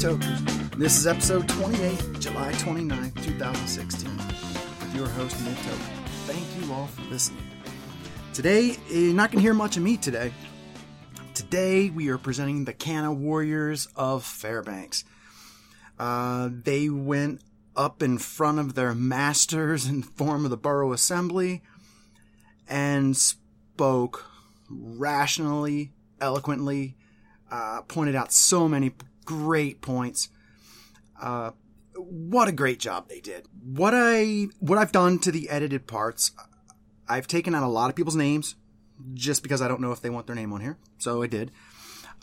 Tokers. This is episode 28, July 29th, 2016, with your host, Ned. Thank you all for listening. Today, you're not going to hear much of me today. Today, we are presenting the Canna Warriors of Fairbanks. Uh, they went up in front of their masters in form of the Borough Assembly and spoke rationally, eloquently, uh, pointed out so many great points. Uh, what a great job they did. What I what I've done to the edited parts, I've taken out a lot of people's names just because I don't know if they want their name on here. So I did.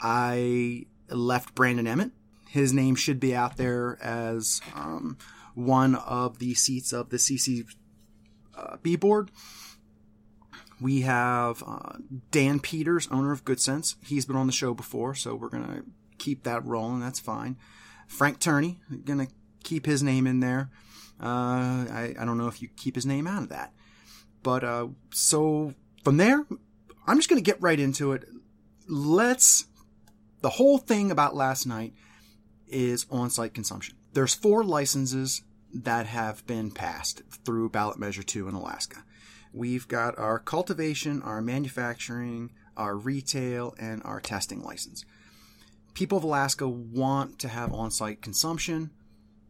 I left Brandon Emmett. His name should be out there as um, one of the seats of the CC uh, B board. We have uh, Dan Peters, owner of Good Sense. He's been on the show before, so we're gonna keep that rolling. That's fine. Frank Turney, gonna keep his name in there. Uh, I, I don't know if you keep his name out of that, but uh, so from there, I'm just gonna get right into it. Let's. The whole thing about last night is on-site consumption. There's four licenses that have been passed through ballot measure 2 in Alaska. We've got our cultivation, our manufacturing, our retail, and our testing license. People of Alaska want to have on site consumption.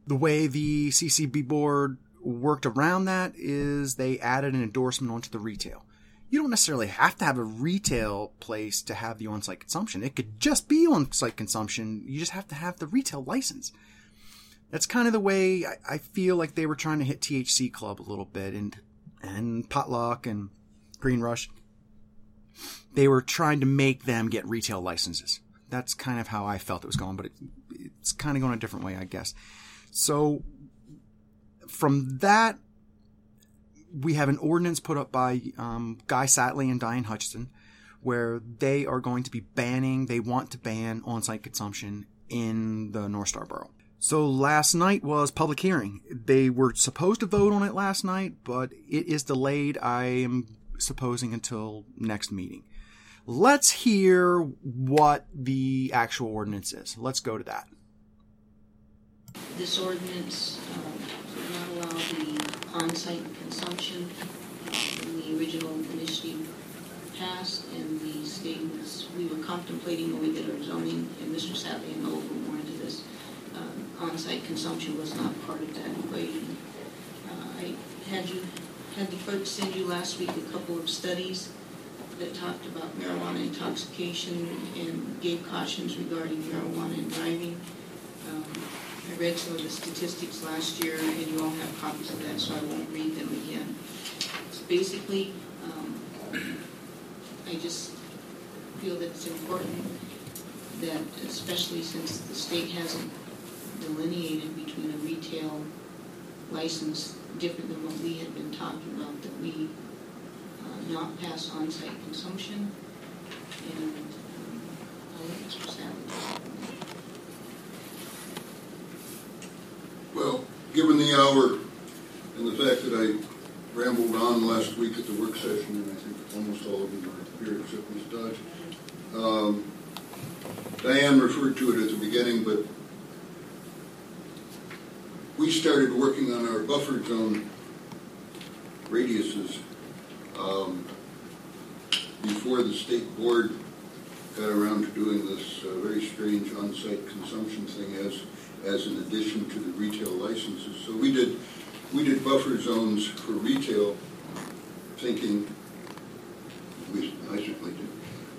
The way the CCB board worked around that is they added an endorsement onto the retail. You don't necessarily have to have a retail place to have the on site consumption. It could just be on site consumption. You just have to have the retail license. That's kind of the way I, feel like they were trying to hit THC Club a little bit and and Potluck and Green Rush. They were trying to make them get retail licenses. That's kind of how I felt it was going, but it, it's kind of going a different way, I guess. So from that, we have an ordinance put up by um, Guy Sattley and Diane Hutchison where they are going to be banning, they want to ban on site consumption in the North Star Borough. So last night was public hearing. They were supposed to vote on it last night, but it is delayed, I am supposing, until next meeting. Let's hear what the actual ordinance is. Let's go to that. This ordinance uh, would not allow the on-site consumption. When the original initiative passed and the state was, we were contemplating when we did our zoning, and Mr. Savvy and Noel were more into this, uh, on-site consumption was not part of that equation. Uh, I had you, had the clerk send you last week a couple of studies that talked about marijuana intoxication and gave cautions regarding marijuana and driving. Um, I read some of the statistics last year, and you all have copies of that, so I won't read them again. Basically, um, I just feel that it's important that, especially since the state hasn't delineated between a retail license different than what we had been talking about, that we not pass on-site consumption. And um, I'll let Mr. Well, given the hour and the fact that I rambled on last week at the work session, and I think almost all of you were here except Ms. Dodge, um, Diane referred to it at the beginning, but we started working on our buffer zone radiuses um, before the state board got around to doing this uh, very strange on-site consumption thing as as an addition to the retail licenses. So we did we did buffer zones for retail, thinking least I certainly did,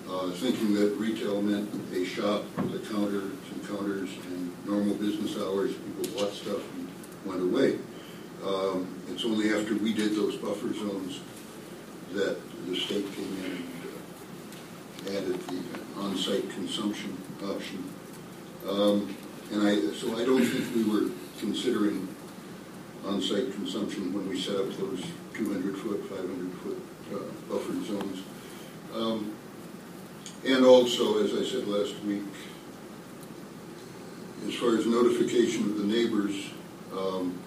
uh, thinking that retail meant a shop with a counter, some counters, and normal business hours. People bought stuff and went away. Um, it's only after we did those buffer zones that the state came in and uh, added the on-site consumption option. Um, and I, so I don't think we were considering on-site consumption when we set up those 200-foot, 500-foot uh, buffer zones. Um, and also, as I said last week, as far as notification of the neighbors, um,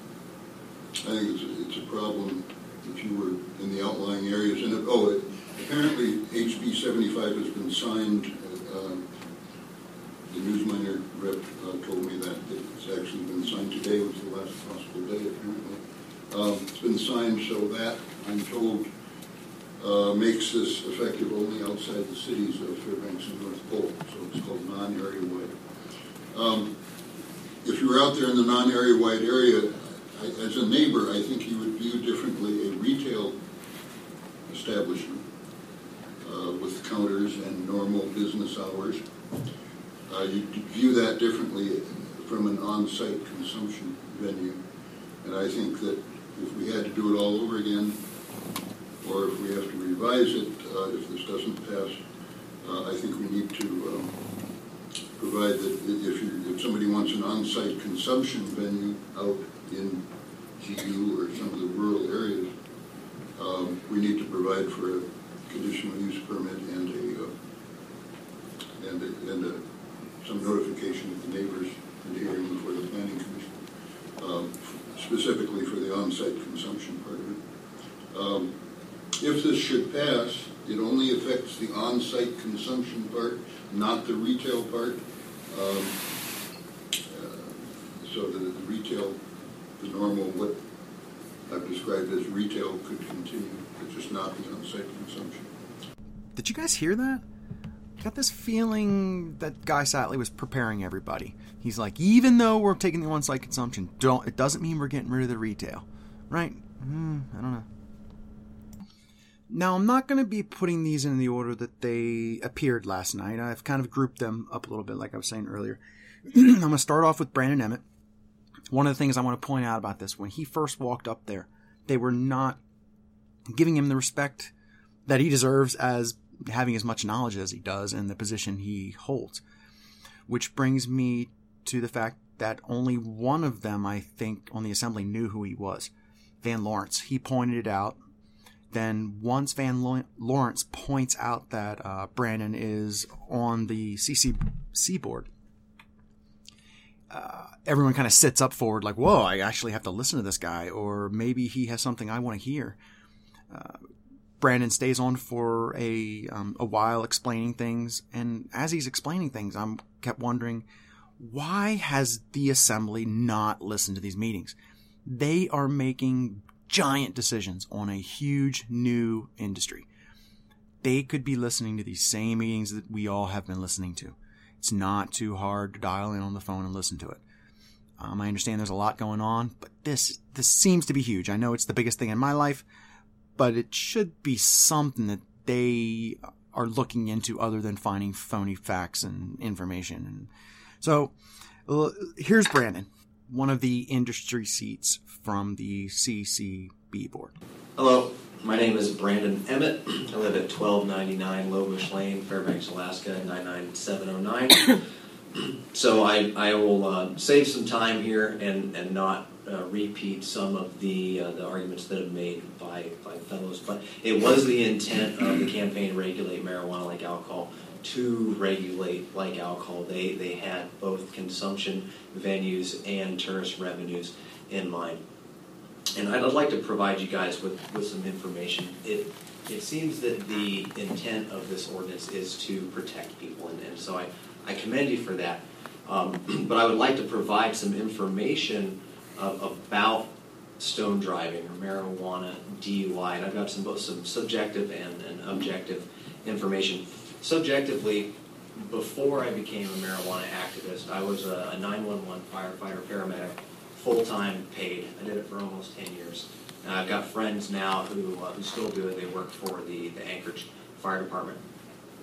I think it's, it's a problem if you were in the outlying areas. And oh, it, apparently HB 75 has been signed. Uh, the the newsminer rep uh, told me that it's actually been signed today, was the last possible day apparently. Um, It's been signed so that, I'm told, uh, makes this effective only outside the cities of Fairbanks and North Pole, so it's called non-area wide. Um, If you were out there in the non-area wide area, I- as a neighbor, I think you would view differently a retail establishment uh, with counters and normal business hours. Uh, You view that differently from an on-site consumption venue. And I think that if we had to do it all over again, or if we have to revise it, uh, if this doesn't pass, uh, I think we need to um, provide that if you, if somebody wants an on-site consumption venue out in GU or some of the rural areas, um, we need to provide for a conditional use permit and a, uh, and a, and a, some notification of the neighbors and hearing before the planning commission, um, specifically for the on-site consumption part of it. Um, If this should pass, it only affects the on-site consumption part, not the retail part. Um, uh, So that the retail, the normal, what I've described as retail could continue, but just not the on-site consumption. Did you guys hear that? Got this feeling that Guy Sattley was preparing everybody. He's like, even though we're taking the on-site consumption, don't it doesn't mean we're getting rid of the retail, right? Mm, I don't know. Now I'm not going to be putting these in the order that they appeared last night. I've kind of grouped them up a little bit, like I was saying earlier. I'm going to start off with Brandon Emmett. One of the things I want to point out about this, when he first walked up there, they were not giving him the respect that he deserves as having as much knowledge as he does in the position he holds. Which brings me to the fact that only one of them, I think, on the assembly knew who he was. Van Lawrence. He pointed it out. Then once Van Lawrence points out that uh, Brandon is on the CC board, uh, everyone kind of sits up forward like, whoa, I actually have to listen to this guy, or maybe he has something I want to hear. Uh, Brandon stays on for a um, a while explaining things, and as he's explaining things, I'm kept wondering why has the assembly not listened to these meetings? They are making giant decisions on a huge new industry. They could be listening to these same meetings that we all have been listening to. It's not too hard to dial in on the phone and listen to it. Um, I understand there's a lot going on, but this this seems to be huge. I know it's the biggest thing in my life, but it should be something that they are looking into other than finding phony facts and information. So here's Brandon, one of the industry seats from the CCB board. Hello, my name is Brandon Emmett. I live at 1299 Lowbush Lane, Fairbanks, Alaska 99709. so I, I will uh, save some time here and, and not uh, repeat some of the uh, the arguments that have made by, by fellows, but it was the intent of the campaign to regulate marijuana like alcohol to regulate like alcohol. They they had both consumption venues and tourist revenues in mind. And I'd like to provide you guys with, with some information. It it seems that the intent of this ordinance is to protect people, and, and so I, I commend you for that. Um, but I would like to provide some information about stone driving or marijuana DUI, and I've got some both some subjective and, and objective information. Subjectively, before I became a marijuana activist, I was a, a 911 firefighter paramedic, full time paid. I did it for almost 10 years. And I've got friends now who, uh, who still do it. They work for the, the Anchorage Fire Department.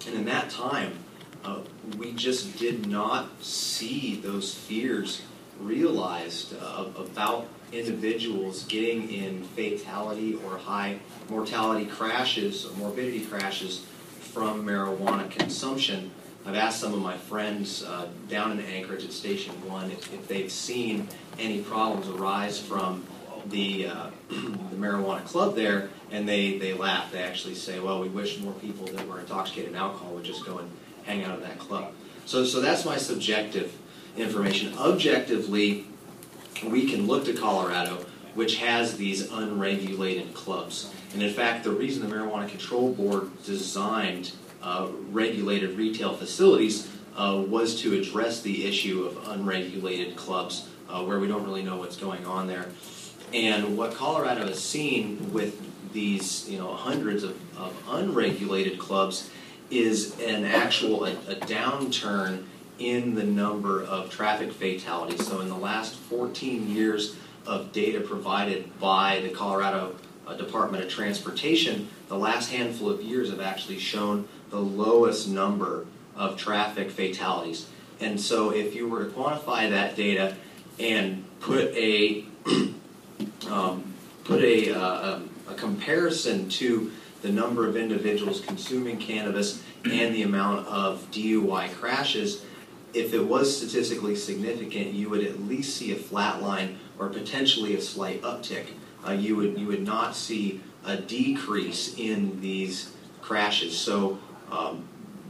And in that time, uh, we just did not see those fears realized uh, about individuals getting in fatality or high mortality crashes or morbidity crashes from marijuana consumption. I've asked some of my friends uh, down in Anchorage at Station 1 if, if they've seen any problems arise from the, uh, the marijuana club there, and they, they laugh. They actually say, well, we wish more people that were intoxicated in alcohol would just go and hang out at that club. So, so that's my subjective information. Objectively, we can look to Colorado, which has these unregulated clubs. And in fact, the reason the Marijuana Control Board designed uh, regulated retail facilities uh, was to address the issue of unregulated clubs, uh, where we don't really know what's going on there. And what Colorado has seen with these, you know, hundreds of, of unregulated clubs is an actual a, a downturn in the number of traffic fatalities. So in the last 14 years of data provided by the Colorado uh, Department of Transportation, the last handful of years have actually shown the lowest number of traffic fatalities. And so if you were to quantify that data and put a um, put a, uh, a, a comparison to the number of individuals consuming cannabis and the amount of DUI crashes, if it was statistically significant, you would at least see a flat line or potentially a slight uptick. Uh, you would you would not see a decrease in these crashes. So, um,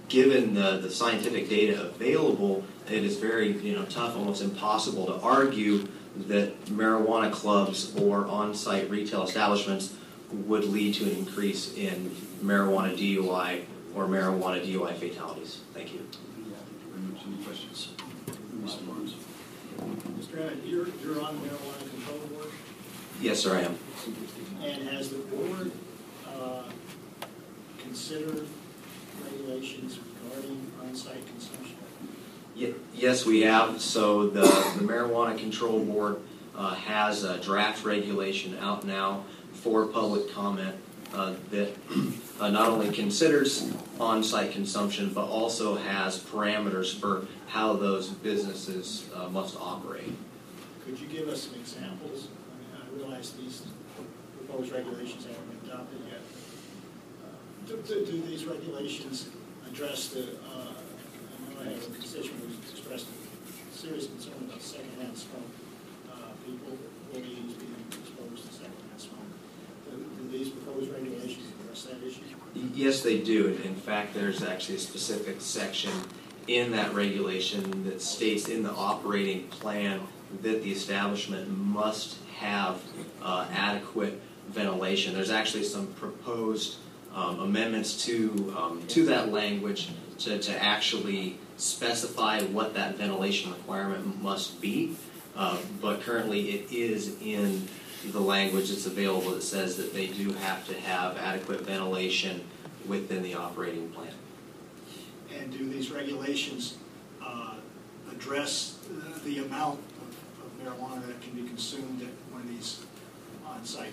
given the, the scientific data available, it is very you know tough, almost impossible to argue that marijuana clubs or on-site retail establishments would lead to an increase in marijuana DUI or marijuana DUI fatalities. Thank you. Any questions? Mr. Barnes? Mr. Emmett, you're, you're on the marijuana control board, Yes, sir, I am. and has the board uh, considered regulations regarding on-site consumption? Ye- Yes, we have. So the, the Marijuana Control Board uh, has a draft regulation out now for public comment uh, that uh, not only considers on-site consumption, but also has parameters for how those businesses uh, must operate. Could you give us some examples? I mean, I realize these proposed regulations haven't been adopted Do, do- do these regulations address the, uh, I know I have a constituent who's expressed serious concern about secondhand smoke. Uh, People be being exposed to secondhand smoke. Do, do these proposed regulations address that issue? Yes, they do. In fact, there's actually a specific section in that regulation that states in the operating plan that the establishment must have uh, adequate ventilation. There's actually some proposed um, amendments to um, to that language to, to actually specify what that ventilation requirement must be. Uh, but currently, it is in the language that's available that says that they do have to have adequate ventilation within the operating plan. And do these regulations uh, address the amount of of marijuana that can be consumed at one of these on-site?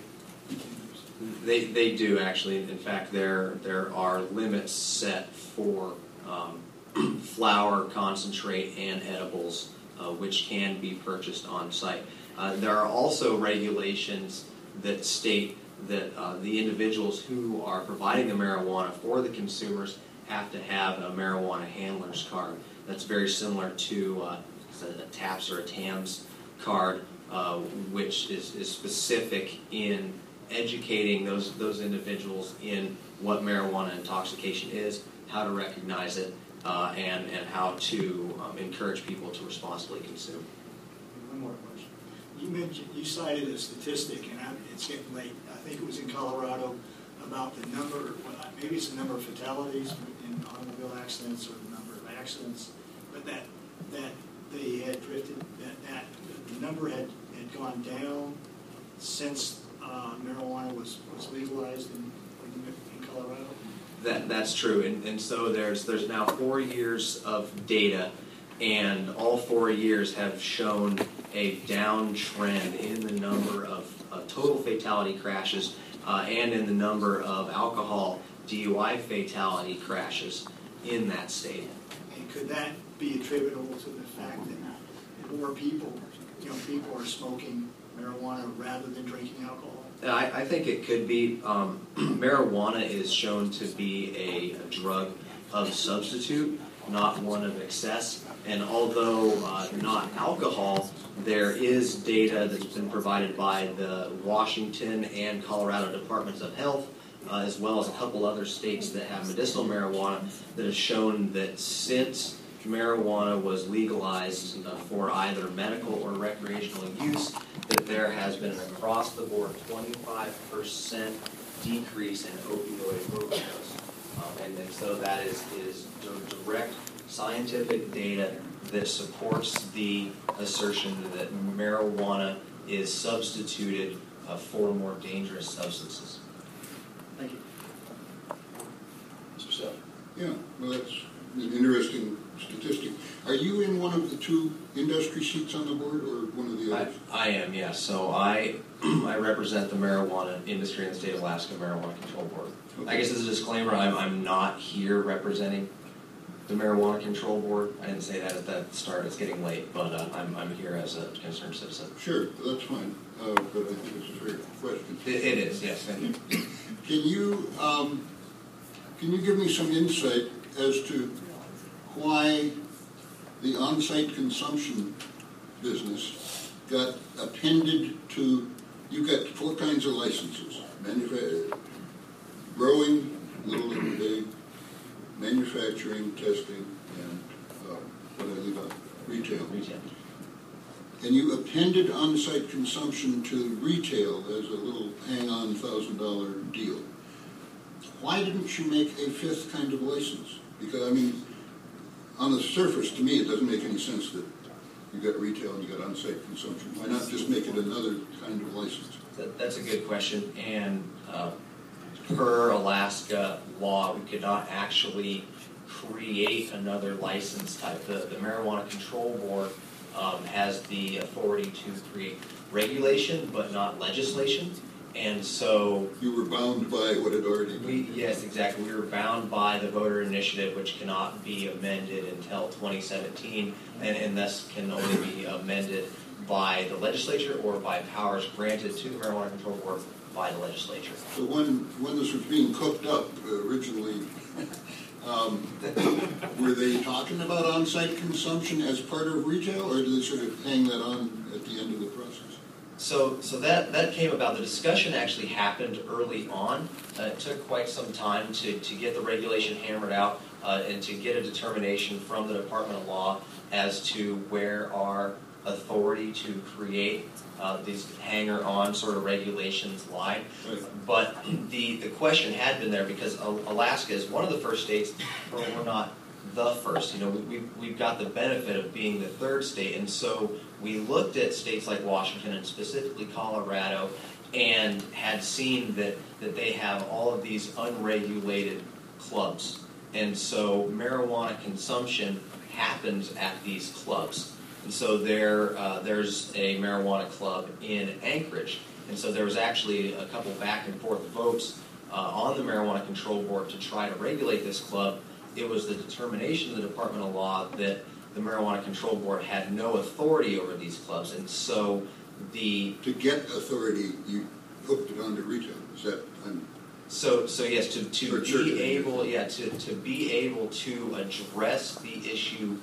They, they do actually. In fact, there there are limits set for um, flour, concentrate, and edibles, uh, which can be purchased on site. Uh, there are also regulations that state that uh, the individuals who are providing the marijuana for the consumers have to have a marijuana handler's card. That's very similar to uh, a TAPS or a TAMS card, uh, which is, is specific in educating those those individuals in what marijuana intoxication is, how to recognize it, uh, and and how to um, encourage people to responsibly consume. One more question. You mentioned, you cited a statistic, and I'm- it's getting late, I think it was in Colorado, about the number, maybe it's the number of fatalities in automobile accidents or the number of accidents, but that, that they had drifted, that, that the number had, had gone down since uh, marijuana was, was legalized in, in Colorado. That that's true, and, and so there's there's now four years of data, and all four years have shown a downtrend in the number of total fatality crashes uh, and in the number of alcohol DUI fatality crashes in that state. And could that be attributable to the fact that more people, you know, people are smoking marijuana rather than drinking alcohol? I, I think it could be. Um, marijuana is shown to be a, a drug of substitute, not one of excess. And although uh, not alcohol, there is data that's been provided by the Washington and Colorado Departments of Health, uh, as well as a couple other states that have medicinal marijuana, that has shown that since marijuana was legalized for either medical or recreational use, that there has been an across the board 25% decrease in opioid overdose. Um, and, and so that is, is direct scientific data that supports the assertion that marijuana is substituted uh, for more dangerous substances. Thank you. Mr. Self. Yeah, well, that's an interesting statistic. Are you in one of the two industry seats on the board or one of the I, others? I am, yes. So I, I represent the marijuana industry in the state of Alaska Marijuana Control Board. I guess as a disclaimer, I'm, I'm not here representing the Marijuana Control Board. I didn't say that at the start, it's getting late, but uh, I'm, I'm here as a concerned citizen. Sure, that's fine, uh, but I think it's a fair question. It, it is, yes, thank you. Can you, um, can you give me some insight as to why the on-site consumption business got appended to, you've got four kinds of licenses. Manufa- growing, little and big, manufacturing, testing, and, uh, what did I leave out? Retail. Retail. And you appended on-site consumption to retail as a little hang-on thousand dollar deal. Why didn't you make a fifth kind of license? Because, I mean, on the surface, to me, it doesn't make any sense that you got retail and you got on-site consumption. Why not just make it another kind of license? That, that's a good question, and uh, per Alaska law, we could not actually create another license type. The, the Marijuana Control Board um, has the authority to create regulation, but not legislation, and so You were bound by what had already we, yes, exactly. We were bound by the voter initiative, which cannot be amended until 2017, and, and thus can only be amended by the legislature or by powers granted to the Marijuana Control Board by the legislature. So when, when this was being cooked up originally, um, were they talking about on-site consumption as part of retail, or did they sort of hang that on at the end of the process? So, so that, that came about. The discussion actually happened early on. Uh, it took quite some time to, to get the regulation hammered out uh, and to get a determination from the Department of Law as to where our authority to create uh, these hanger-on sort of regulations lie. But the, the question had been there because Alaska is one of the first states, but we're not the first. You know, we, we- we've got the benefit of being the third state, and so we looked at states like Washington and specifically Colorado and had seen that, that they have all of these unregulated clubs. And so marijuana consumption happens at these clubs. And so there, uh, there's a marijuana club in Anchorage. And so there was actually a couple back and forth votes uh, on the Marijuana Control Board to try to regulate this club. It was the determination of the Department of Law that the Marijuana Control Board had no authority over these clubs. And so the To get authority, you hooked it onto retail. Is that, I'm So, so yes, to, to Or church be able, yeah, to, to be able to address the issue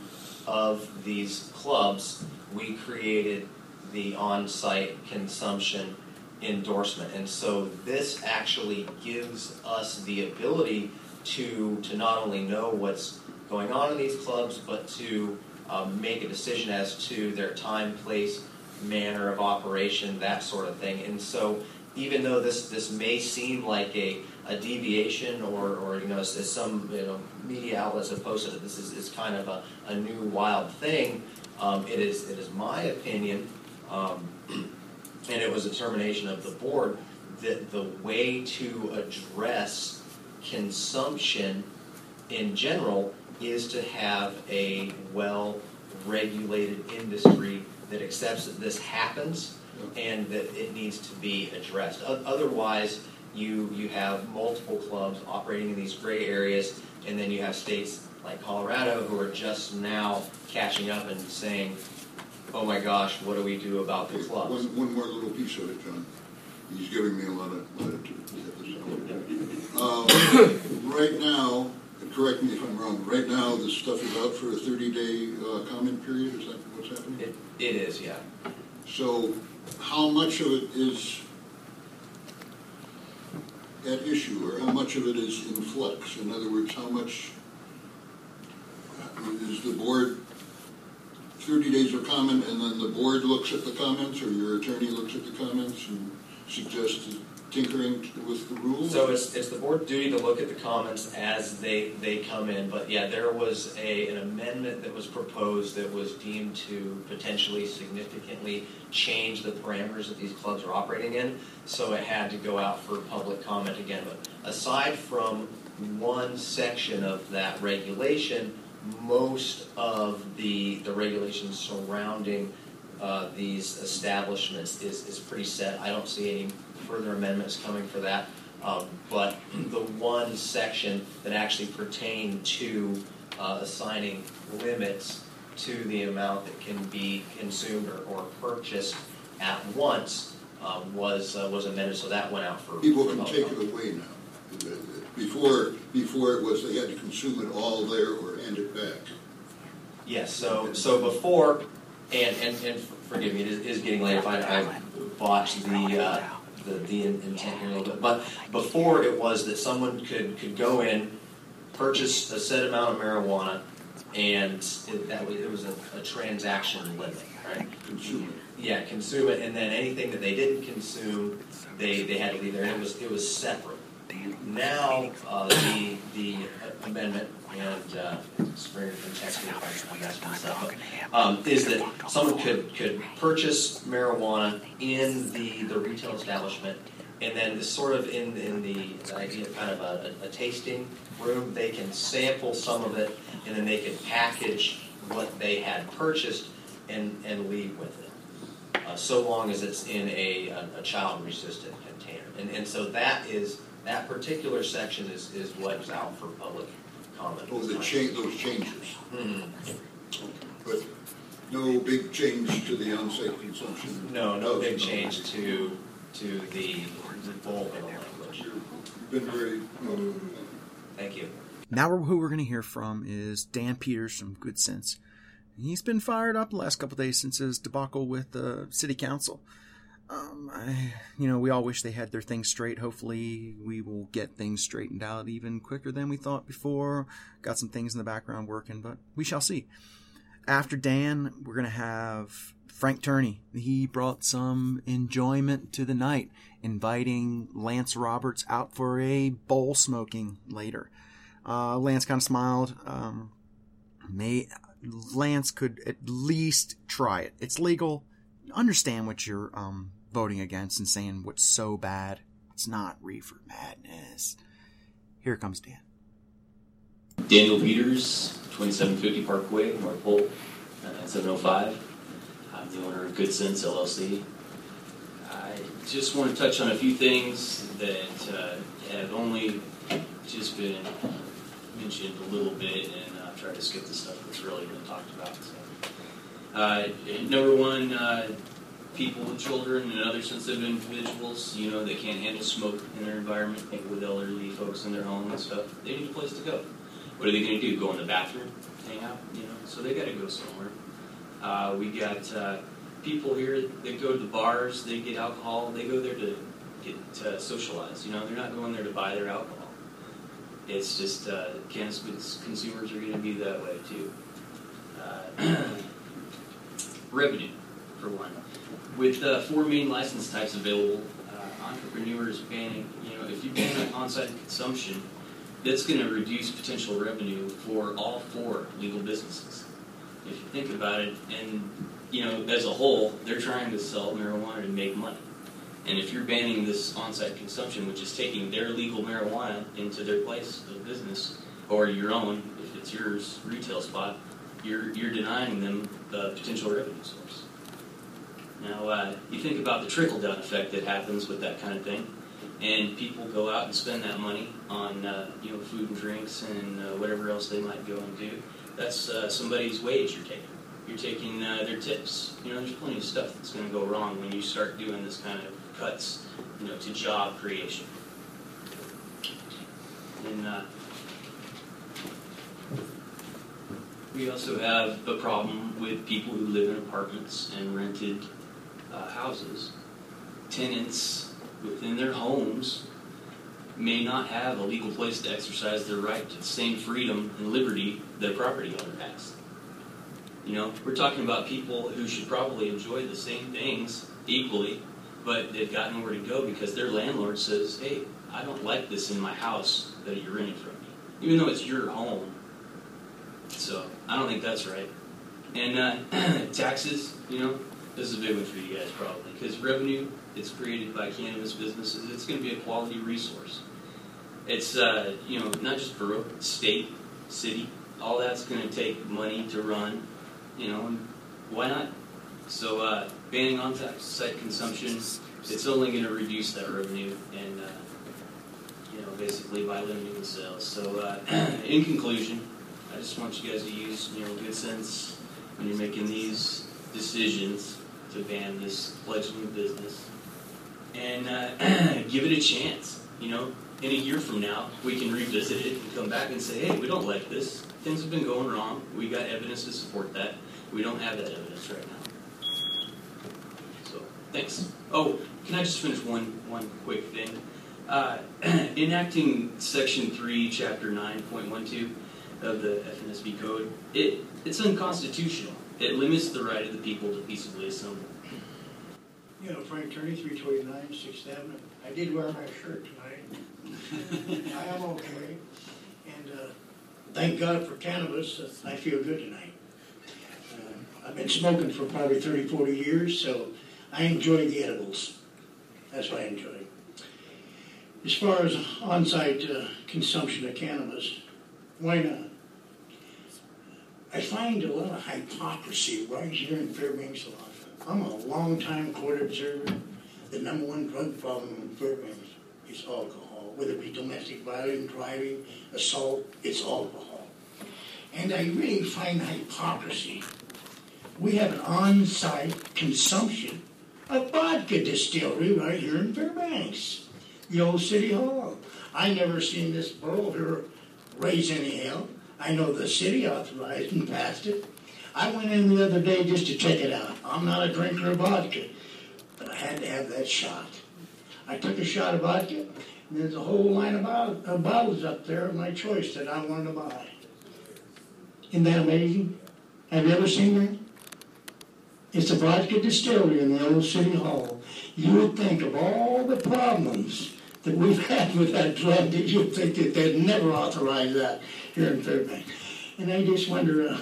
of these clubs, we created the on-site consumption endorsement. And so this actually gives us the ability to, to not only know what's going on in these clubs, but to um, make a decision as to their time, place, manner of operation, that sort of thing. And so even though this, this may seem like a, a deviation or, or you know, as, as some you know, media outlets have posted it, this is, is kind of a, a new wild thing. Um, it, is, it is my opinion, um, and it was a determination of the board, that the way to address consumption in general is to have a well regulated industry that accepts that this happens and that it needs to be addressed. Otherwise, you, you have multiple clubs operating in these gray areas, and then you have states like Colorado who are just now catching up and saying, oh my gosh, what do we do about the clubs? One, one more little piece of it, John. He's giving me a lot of latitude. Um, Right now, correct me if I'm wrong, right now, this stuff is out for a 30-day uh, comment period, is that what's happening? It, it is, yeah. So how much of it is at issue, or how much of it is in flux? In other words, how much is the board, 30 days of comment, and then the board looks at the comments, or your attorney looks at the comments and suggests tinkering with the rules? So it's, it's the board's duty to look at the comments as they, they come in, but yeah, there was a, an amendment that was proposed that was deemed to potentially significantly change the parameters that these clubs are operating in, so it had to go out for public comment again. But aside from one section of that regulation, most of the, the regulations surrounding uh, these establishments is, is pretty set. I don't see any further amendments coming for that. Um, but the one section that actually pertained to uh, assigning limits to the amount that can be consumed or, or purchased at once uh, was uh, was amended, so that went out for. People for can take it away now. Before, before it was they had to consume it all there or hand it back. Yes, so, so before, and, and, and forgive me, it is, is getting late, if I, I botched the, uh, the, the intent here a little bit, but before it was that someone could, could go in, purchase a set amount of marijuana, and it, that was, it was a, a transaction limit, right? Consume it. Yeah, consume it, and then anything that they didn't consume, they, they had to leave there, and it was, it was separate. Now, uh, the, the amendment, and, uh, Springer can text me if I mess this up, but, um, is that someone could, could purchase marijuana in the, the retail establishment, and then sort of in, in the, the idea of kind of a, a tasting room, they can sample some of it, and then they can package what they had purchased and, and leave with it. Uh, so long as it's in a, a, a child-resistant container. And, and so that is, that particular section is, is what's out for public comment. Oh, the cha, those changes. Mhm. But no big change to the on-site consumption. No, no big change to, to the the bulk of the language. Been very, no, Thank you. Now, who we're going to hear from is Dan Peters from Good Sense. He's been fired up the last couple days since his debacle with the city council. Um, I, you know, we all wish they had their things straight. Hopefully, we will get things straightened out even quicker than we thought before. Got some things in the background working, but we shall see. After Dan, we're going to have Frank Turney. He brought some enjoyment to the night, inviting Lance Roberts out for a bowl smoking later. Uh, Lance kind of smiled. Um, may Lance could at least try it. It's legal. Understand what you're um, voting against and saying what's so bad. It's not reefer madness. Here comes Dan. Daniel Peters, 2750 Parkway, North Pole, uh, 705. I'm the owner of Good Sense LLC. I just want to touch on a few things that uh, have only just been mentioned a little bit, and uh, try to skip the stuff that's really been talked about. So. Uh, number one, uh, people with children and other sensitive individuals, you know, that can't handle smoke in their environment, with elderly folks in their home and stuff, they need a place to go. What are they going to do? Go in the bathroom, hang out, you know? So they got to go somewhere. Uh, we got uh, people here that go to the bars, they get alcohol, they go there to get to socialize. You know, they're not going there to buy their alcohol. It's just uh, cannabis consumers are going to be that way too. Uh, revenue, for one. With uh, four main license types available, uh, entrepreneurs banning, you know, if you ban on-site consumption, that's going to reduce potential revenue for all four legal businesses. If you think about it, and you know, as a whole, they're trying to sell marijuana to make money. And if you're banning this on-site consumption, which is taking their legal marijuana into their place of business or your own, if it's yours, retail spot, you're you're denying them the potential revenue source. Now, uh, you think about the trickle-down effect that happens with that kind of thing and people go out and spend that money on uh, you know food and drinks and uh, whatever else they might go and do. That's uh, somebody's wage you're taking. You're taking uh, their tips. You know, there's plenty of stuff that's going to go wrong when you start doing this kind of cuts, you know, to job creation. And uh, we also have a problem with people who live in apartments and rented uh, houses. Tenants within their homes may not have a legal place to exercise their right to the same freedom and liberty that property owner has. You know, we're talking about people who should probably enjoy the same things equally but they've got nowhere to go because their landlord says, "Hey, I don't like this in my house that you're renting from me, even though it's your home." So I don't think that's right. And uh, taxes, you know, this is a big one for you guys probably because revenue it's created by cannabis businesses. It's going to be a quality resource. It's uh, you know not just borough, state, city, all that's going to take money to run. You know, and why not? So uh, banning on-site consumption, it's only going to reduce that revenue and uh, you know basically by limiting the sales. So uh, in conclusion, I just want you guys to use you know good sense when you're making these decisions to ban this fledgling business and uh, give it a chance. You know, in a year from now, we can revisit it and come back and say, hey, we don't like this. Things have been going wrong. We got evidence to support that. We don't have that evidence right now. So, thanks. Oh, can I just finish one one quick thing? Uh, enacting Section Three, Chapter Nine Point One Two of the FNSB Code, it it's unconstitutional. It limits the right of the people to peaceably assemble. You know, Frank Turney, three twenty-nine, Sixth Avenue. I did wear my shirt tonight. I am okay. And, uh, thank God for cannabis. I feel good tonight. Uh, I've been smoking for probably 30, 40 years, so I enjoy the edibles. That's what I enjoy. As far as on-site uh, consumption of cannabis, why not? I find a lot of hypocrisy right here in Fairbanks. I'm a long-time court observer. The number one drug problem in Fairbanks is alcohol, whether it be domestic violence, driving, assault, it's alcohol. And I really find hypocrisy. We have an on-site consumption of vodka distillery right here in Fairbanks, the old city hall. I never seen this borough here raise any hell. I know the city authorized and passed it. I went in the other day just to check it out. I'm not a drinker of vodka, but I had to have that shot. I took a shot of vodka, and there's a whole line of, of bottles up there of my choice that I wanted to buy. Isn't that amazing? Have you ever seen that? It's a vodka distillery in the old city hall. You would think of all the problems that we've had with that drug that you'd think that they'd never authorize that here in Fairbanks. And I just wonder, uh,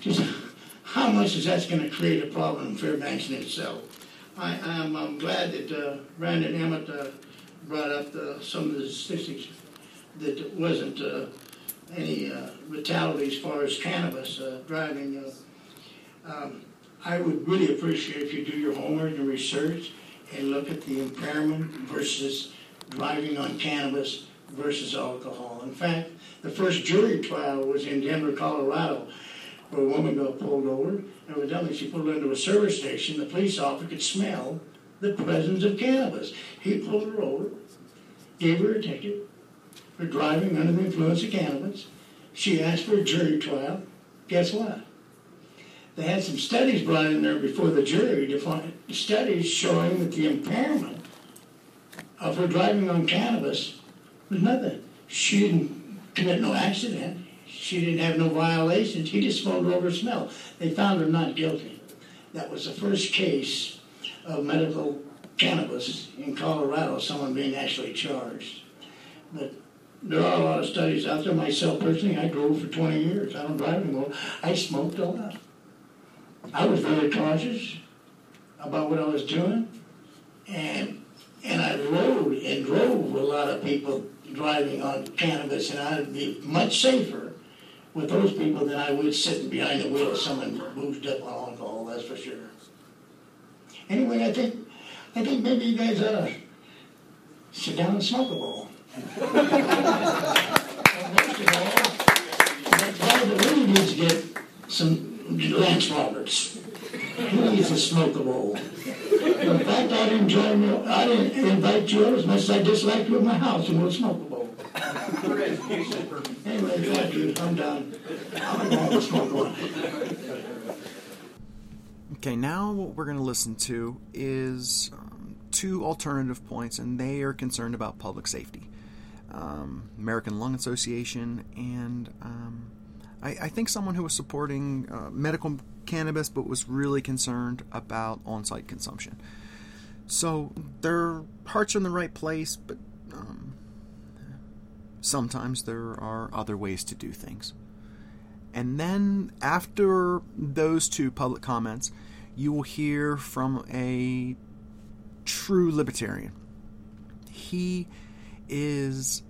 just how much is that going to create a problem in Fairbanks in itself? I, am I'm glad that uh, Brandon Emmett uh, brought up the, some of the statistics that wasn't uh, any uh, as far as cannabis uh, driving. Uh, um, I would really appreciate if you do your homework and research and look at the impairment versus driving on cannabis versus alcohol. In fact, the first jury trial was in Denver, Colorado where a woman got pulled over. And evidently, she pulled into a service station. The police officer could smell the presence of cannabis. He pulled her over, gave her a ticket for driving under the influence of cannabis. She asked for a jury trial. Guess what? They had some studies brought in there before the jury to find studies showing that the impairment of her driving on cannabis was nothing. She didn't commit no accident. She didn't have no violations. He just smelled over smell. They found her not guilty. That was the first case of medical cannabis in Colorado, someone being actually charged. But there are a lot of studies out there. Myself personally, I drove for 20 years. I don't drive anymore. I smoked a lot. I was very cautious about what I was doing, and and I rode and drove a lot of people driving on cannabis, and I'd be much safer with those people than I would sitting behind the wheel of someone boozed up on alcohol, that's for sure. Anyway, I think I think maybe you guys ought to sit down and smoke a bowl. of all, needs to get some Lance Roberts. Needs to smoke a bowl. In fact, I'd enjoy me, I'd invite you as much as I dislike you at my house and we'll smoke a bowl. Anyway, thank you. I'm done. I'm going to smoke one. Okay, now what we're going to listen to is um, two alternative points, and they are concerned about public safety. Um, American Lung Association, and um, I, I, think someone who was supporting uh, medical cannabis but was really concerned about on site consumption. So their hearts are in the right place, but um, sometimes there are other ways to do things. And then after those two public comments, you will hear from a true libertarian. He is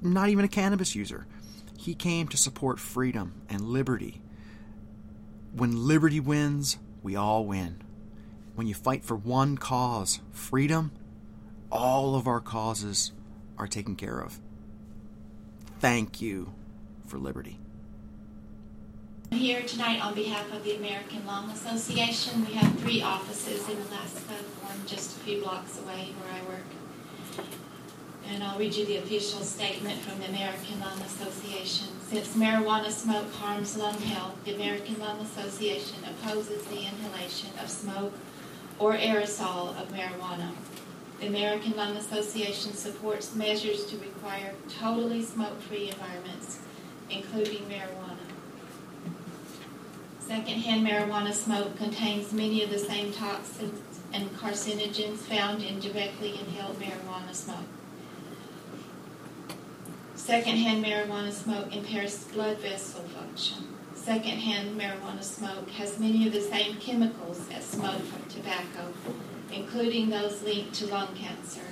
not even a cannabis user. He came to support freedom and liberty. When liberty wins, we all win. When you fight for one cause, freedom, all of our causes are taken care of. Thank you for liberty. I'm here tonight on behalf of the American Lung Association. We have three offices in Alaska, one just a few blocks away where I work. And I'll read you the official statement from the American Lung Association. Since marijuana smoke harms lung health, the American Lung Association opposes the inhalation of smoke or aerosol of marijuana. The American Lung Association supports measures to require totally smoke-free environments, including marijuana. Secondhand marijuana smoke contains many of the same toxins and carcinogens found in directly inhaled marijuana smoke. Secondhand marijuana smoke impairs blood vessel function. Secondhand marijuana smoke has many of the same chemicals as smoke from tobacco, including those linked to lung cancer.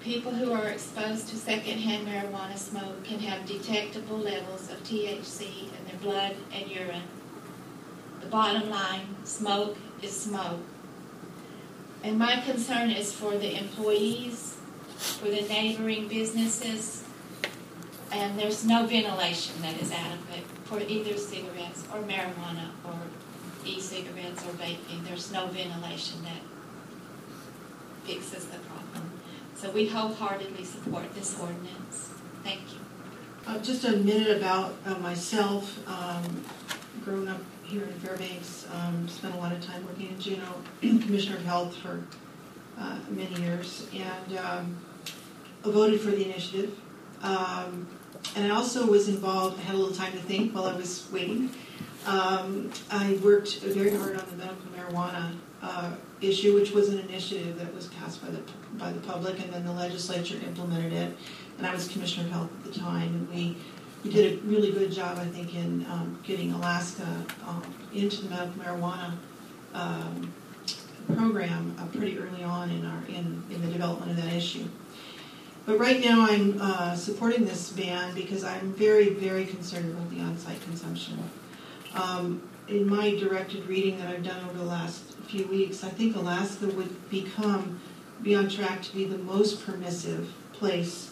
People who are exposed to secondhand marijuana smoke can have detectable levels of THC in their blood and urine. The bottom line smoke is smoke. And my concern is for the employees, for the neighboring businesses, and there's no ventilation that is adequate for either cigarettes or marijuana or e-cigarettes or vaping. There's no ventilation that fixes the problem. So we wholeheartedly support this ordinance. Thank you. Uh, just a minute about uh, myself. Um, grown up here in Fairbanks, um, spent a lot of time working in Juneau, Commissioner of Health for uh, many years, and um, voted for the initiative. Um, and I also was involved, I had a little time to think while I was waiting. Um, I worked very hard on the medical marijuana uh, issue, which was an initiative that was passed by the by the public, and then the legislature implemented it. And I was commissioner of health at the time, and we we did a really good job, I think, in um, getting Alaska um, into the medical marijuana um, program uh, pretty early on in our in, in the development of that issue. But right now, I'm uh, supporting this ban because I'm very, very concerned about the on-site consumption. Um, in my directed reading that I've done over the last few weeks, I think Alaska would become be on track to be the most permissive place,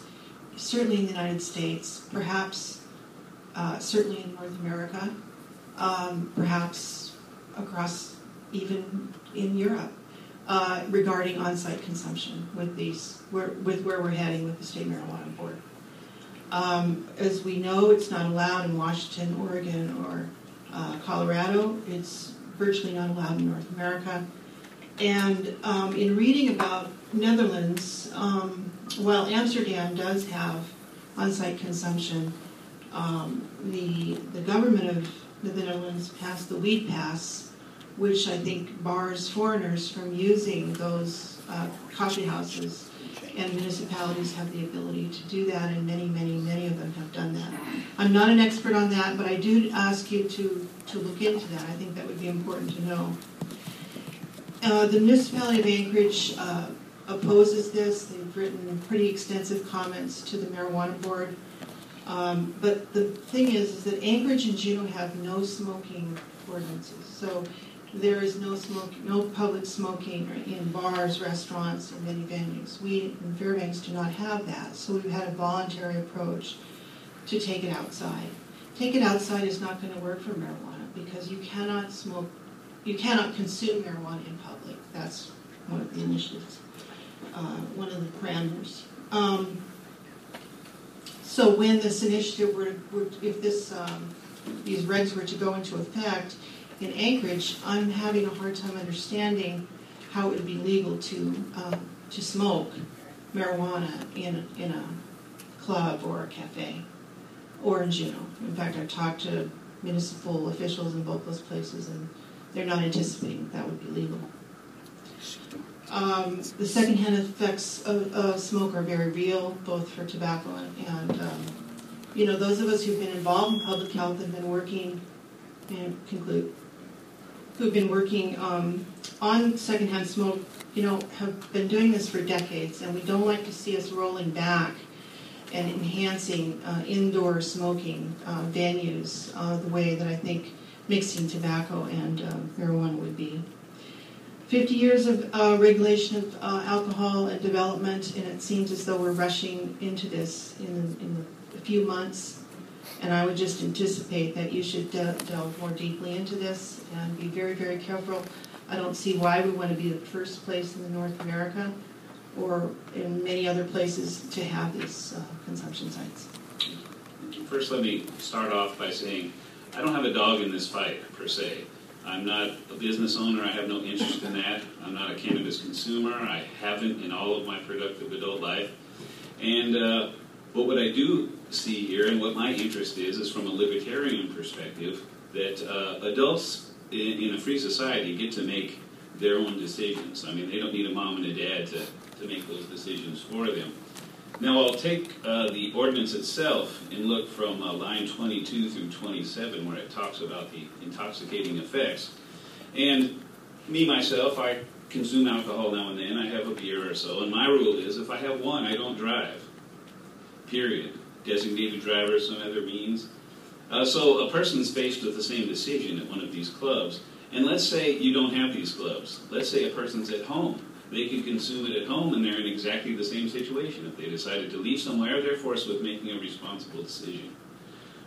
certainly in the United States, perhaps uh, certainly in North America, um, perhaps across even in Europe. Uh, regarding on-site consumption with these, where, with where we're heading with the state marijuana board. Um, as we know, it's not allowed in Washington, Oregon, or uh, Colorado. It's virtually not allowed in North America. And um, in reading about Netherlands, um, while Amsterdam does have on-site consumption, um, the the government of the Netherlands passed the Weed Pass, which I think bars foreigners from using those uh, coffee houses. And municipalities have the ability to do that, and many, many, many of them have done that. I'm not an expert on that, but I do ask you to, to look into that. I think that would be important to know. Uh, the municipality of Anchorage uh, opposes this. They've written pretty extensive comments to the marijuana board. Um, but the thing is, is that Anchorage and Juneau have no smoking ordinances. So there is no smoke, no public smoking in bars, restaurants, and many venues. We in Fairbanks do not have that, so we've had a voluntary approach to take it outside. Take it outside is not going to work for marijuana because you cannot smoke, you cannot consume marijuana in public. That's one of the initiatives, uh, one of the parameters. Um, so when this initiative were, were if this um, these regs were to go into effect in Anchorage, I'm having a hard time understanding how it would be legal to uh, to smoke marijuana in in a club or a cafe or in Juneau. In fact, I've talked to municipal officials in both those places, and they're not anticipating that, would be legal. Um, the secondhand effects of, of smoke are very real, both for tobacco and, and um, you know, those of us who've been involved in public health and been working, and conclude, who've been working um, on secondhand smoke, you know, have been doing this for decades, and we don't like to see us rolling back and enhancing uh, indoor smoking uh, venues uh, the way that I think mixing tobacco and um, marijuana would be. 50 years of uh, regulation of uh, alcohol and development, and it seems as though we're rushing into this in, in a few months. And I would just anticipate that you should de- delve more deeply into this and be very, very careful. I don't see why we want to be the first place in the North America or in many other places to have these uh, consumption sites. First, let me start off by saying I don't have a dog in this fight, per se. I'm not a business owner. I have no interest in that. I'm not a cannabis consumer. I haven't in all of my productive adult life. And uh, but what I do see here, and what my interest is, is from a libertarian perspective, that uh, adults in, in, a free society get to make their own decisions. I mean, they don't need a mom and a dad to, to make those decisions for them. Now, I'll take uh, the ordinance itself and look from uh, line 22 through 27, where it talks about the intoxicating effects. And me, myself, I consume alcohol now and then. I have a beer or so. And my rule is if I have one, I don't drive. Period. Designated driver, some other means. Uh, so a person's faced with the same decision at one of these clubs. And let's say you don't have these clubs. Let's say a person's at home they can consume it at home and they're in exactly the same situation. If they decided to leave somewhere, they're forced with making a responsible decision.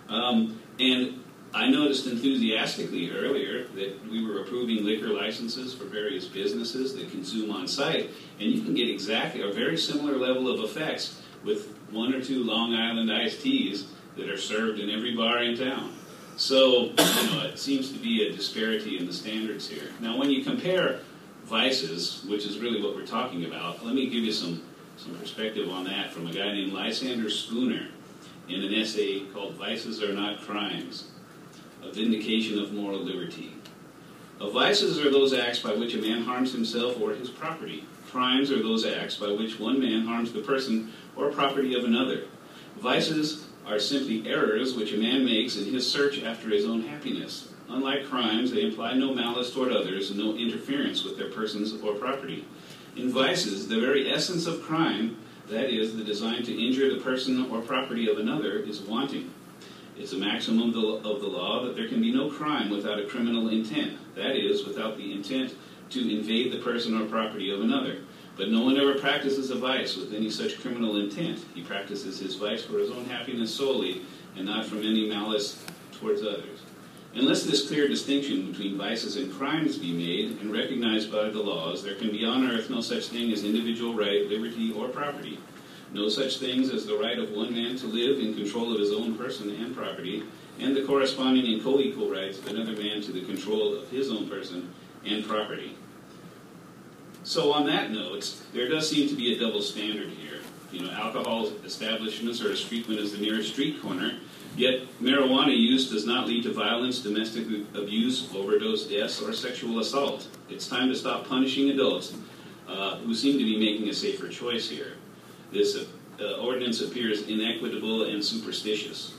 Um, and I noticed enthusiastically earlier that we were approving liquor licenses for various businesses that consume on site, and you can get exactly a very similar level of effects with one or two Long Island iced teas that are served in every bar in town. So, you know, it seems to be a disparity in the standards here. Now, when you compare vices, which is really what we're talking about, let me give you some, some perspective on that from a guy named Lysander Spooner in an essay called Vices Are Not Crimes A Vindication of Moral Liberty. Uh, vices are those acts by which a man harms himself or his property. Crimes are those acts by which one man harms the person or property of another. Vices are simply errors which a man makes in his search after his own happiness. Unlike crimes, they imply no malice toward others and no interference with their persons or property. In vices, the very essence of crime, that is, the design to injure the person or property of another, is wanting. It's a maximum of the, of the law that there can be no crime without a criminal intent, that is, without the intent to invade the person or property of another. But no one ever practices a vice with any such criminal intent. He practices his vice for his own happiness solely and not from any malice towards others. Unless this clear distinction between vices and crimes be made and recognized by the laws, there can be on earth no such thing as individual right, liberty, or property. No such things as the right of one man to live in control of his own person and property, and the corresponding and co equal rights of another man to the control of his own person and property. So, on that note, there does seem to be a double standard here. You know, alcohol establishments are as frequent as the nearest street corner, Yet, marijuana use does not lead to violence, domestic abuse, overdose deaths, or sexual assault. It's time to stop punishing adults uh, who seem to be making a safer choice here. This uh, ordinance appears inequitable and superstitious.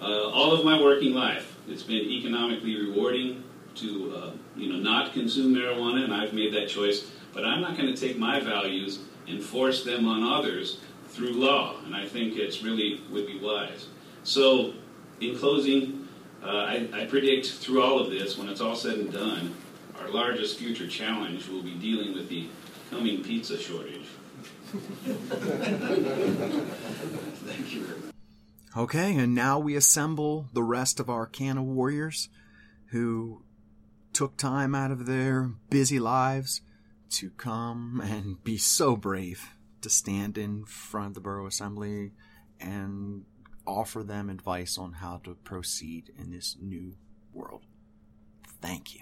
Uh, all of my working life, it's been economically rewarding to uh, you know not consume marijuana, and I've made that choice. But I'm not going to take my values and force them on others through law, and I think it's really would be wise. So, in closing, uh, I, I predict through all of this, when it's all said and done, our largest future challenge will be dealing with the coming pizza shortage. Thank you. Okay, and now we assemble the rest of our can of warriors who took time out of their busy lives to come and be so brave to stand in front of the borough assembly and offer them advice on how to proceed in this new world. Thank you.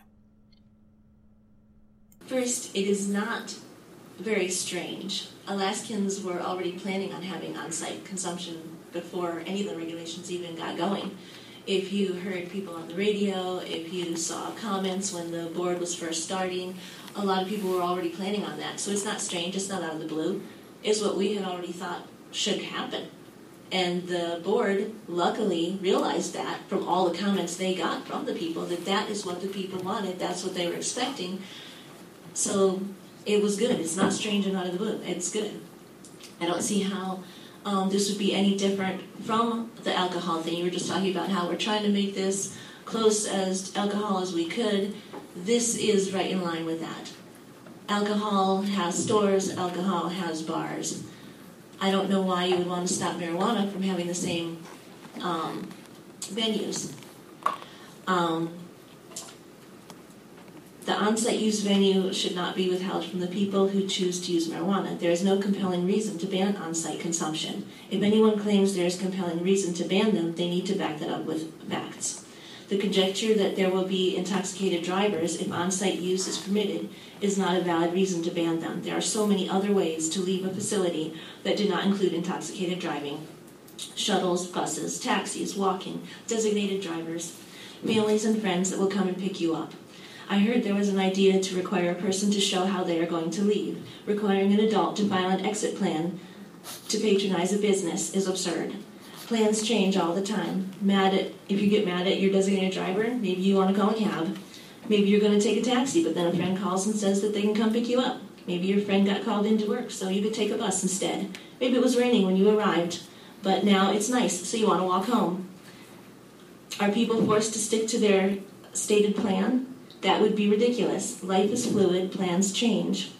First, it is not very strange. Alaskans were already planning on having on site consumption before any of the regulations even got going. if you heard people on the radio, if you saw comments when the board was first starting, a lot of people were already planning on that. So it's not strange, it's not out of the blue. It's what we had already thought should happen. And the board luckily realized that from all the comments they got from the people that that is what the people wanted, that's what they were expecting. So it was good. It's not strange and out of the blue. It's good. I don't see how um, this would be any different from the alcohol thing. You were just talking about how we're trying to make this close as alcohol as we could. This is right in line with that. Alcohol has stores, alcohol has bars. I don't know why you would want to stop marijuana from having the same um, venues. Um, the on-site use venue should not be withheld from the people who choose to use marijuana. There is no compelling reason to ban on-site consumption. If anyone claims there is compelling reason to ban them, they need to back that up with facts. The conjecture that there will be intoxicated drivers if on-site use is permitted is not a valid reason to ban them. There are so many other ways to leave a facility that do not include intoxicated driving. Shuttles, buses, taxis, walking, designated drivers, families and friends that will come and pick you up. I heard there was an idea to require a person to show how they are going to leave. Requiring an adult to file an exit plan to patronize a business is absurd. Plans change all the time. Mad at if you get mad at your designated driver, maybe you want to call a cab. Maybe you're going to take a taxi, but then a friend calls and says that they can come pick you up. Maybe your friend got called into work, so you could take a bus instead. Maybe it was raining when you arrived, but now it's nice, so you want to walk home. Are people forced to stick to their stated plan? That would be ridiculous. Life is fluid, plans change.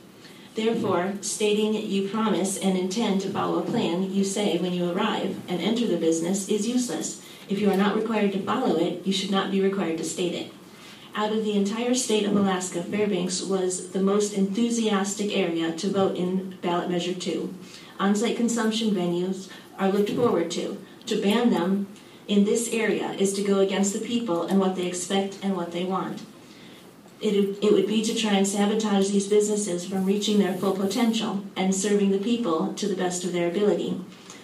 Therefore, stating you promise and intend to follow a plan you say when you arrive and enter the business is useless. If you are not required to follow it, you should not be required to state it. Out of the entire state of Alaska, Fairbanks was the most enthusiastic area to vote in ballot measure 2. On site consumption venues are looked forward to. To ban them in this area is to go against the people and what they expect and what they want it, it would be to try and sabotage these businesses from reaching their full potential and serving the people to the best of their ability.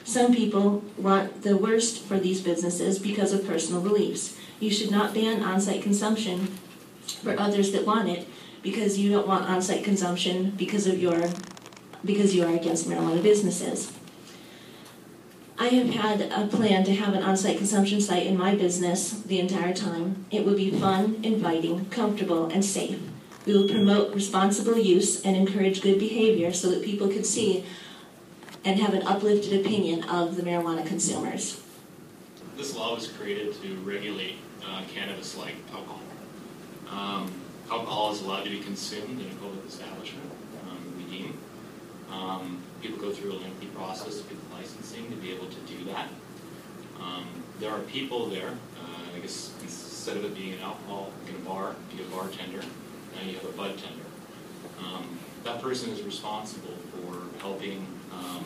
Some people want the worst for these businesses because of personal beliefs. You should not ban on site consumption for others that want it because you don't want on site consumption because of your because you are against marijuana businesses. I have had a plan to have an on site consumption site in my business the entire time. It will be fun, inviting, comfortable, and safe. We will promote responsible use and encourage good behavior so that people can see and have an uplifted opinion of the marijuana consumers. This law was created to regulate uh, cannabis like alcohol. Um, alcohol is allowed to be consumed in a public establishment, um, we deem. Um, people go through a lengthy process the licensing to be able to do that. Um, there are people there, uh, I guess instead of it being an alcohol, in a bar, you get a bartender, now you have a bud tender. Um, that person is responsible for helping um,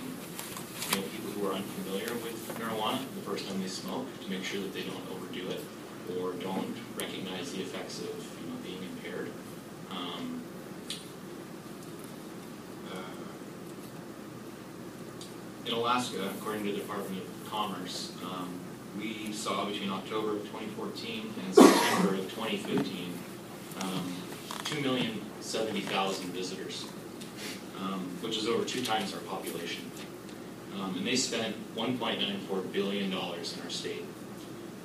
you know, people who are unfamiliar with marijuana the first time they smoke to make sure that they don't overdo it or don't recognize the effects of you know, being impaired. Um, in Alaska, according to the Department of Commerce, um, we saw between October of 2014 and September of 2015 um, 2,070,000 visitors, um, which is over two times our population. Um, and they spent $1.94 billion in our state,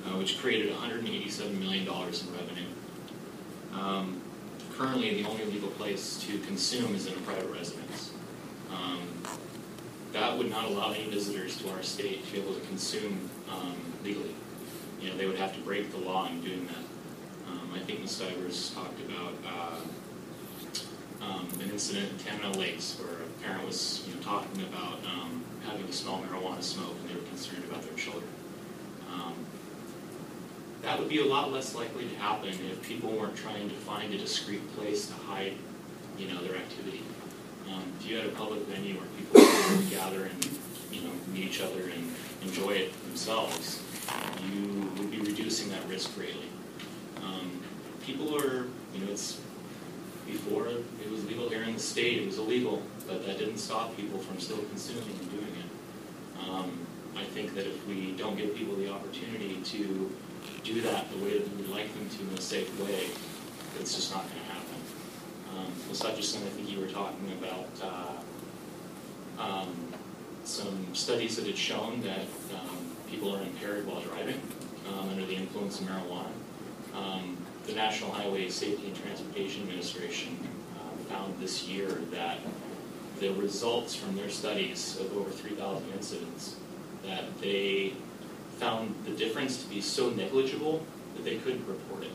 uh, which created $187 million in revenue. Um, currently, the only legal place to consume is in a private residence. Um, that would not allow any visitors to our state to be able to consume um, legally. You know, they would have to break the law in doing that. Um, I think Ms. Stivers talked about uh, um, an incident in Tamino Lakes where a parent was you know, talking about um, having to smell marijuana smoke and they were concerned about their children. Um, that would be a lot less likely to happen if people weren't trying to find a discreet place to hide, you know, their activity. Um, if you had a public venue where people could gather and you know meet each other and enjoy it themselves, you would be reducing that risk greatly. Um, people are, you know, it's before it was legal here in the state, it was illegal, but that didn't stop people from still consuming and doing it. Um, I think that if we don't give people the opportunity to do that the way that we would like them to in a safe way, it's just not going to happen. Um, Ms. Hutchison, I think you were talking about uh, um, some studies that had shown that um, people are impaired while driving um, under the influence of marijuana. Um, the National Highway Safety and Transportation Administration uh, found this year that the results from their studies of over 3,000 incidents that they found the difference to be so negligible that they couldn't report it.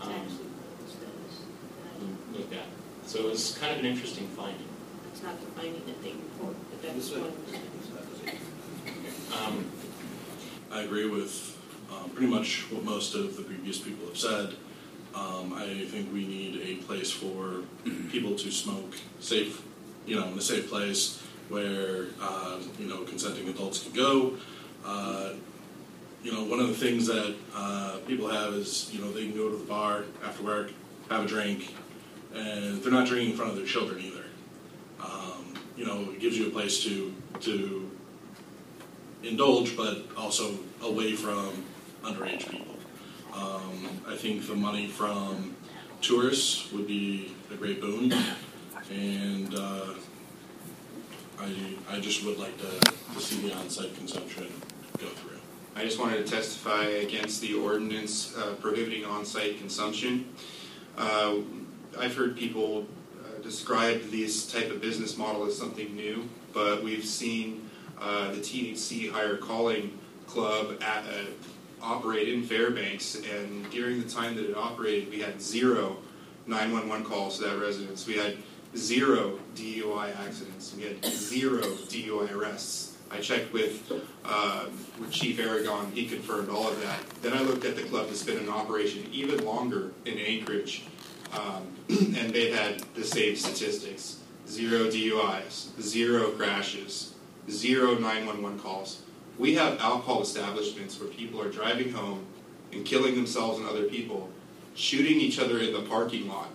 Um, actually what this does. Look at. So it was kind of an interesting finding. It's not the finding that they report, but that's one. Um, I agree with um, pretty much what most of the previous people have said. Um, I think we need a place for people to smoke safe, you know, in a safe place where uh, you know consenting adults can go. Uh, you know, one of the things that uh, people have is you know they can go to the bar after work, have a drink, and they're not drinking in front of their children either. Um, you know, it gives you a place to to indulge, but also away from underage people. Um, I think the money from tourists would be a great boon, and uh, I, I just would like to, to see the on-site consumption go through. I just wanted to testify against the ordinance uh, prohibiting on-site consumption. Uh, I've heard people uh, describe this type of business model as something new, but we've seen uh, the THC Higher Calling Club at, uh, operate in Fairbanks, and during the time that it operated, we had zero 911 calls to that residence. We had zero DUI accidents. We had zero DUI arrests. I checked with, uh, with Chief Aragon. He confirmed all of that. Then I looked at the club that's been in operation even longer in Anchorage, um, and they've had the same statistics: zero DUIs, zero crashes, zero 911 calls. We have alcohol establishments where people are driving home and killing themselves and other people, shooting each other in the parking lot,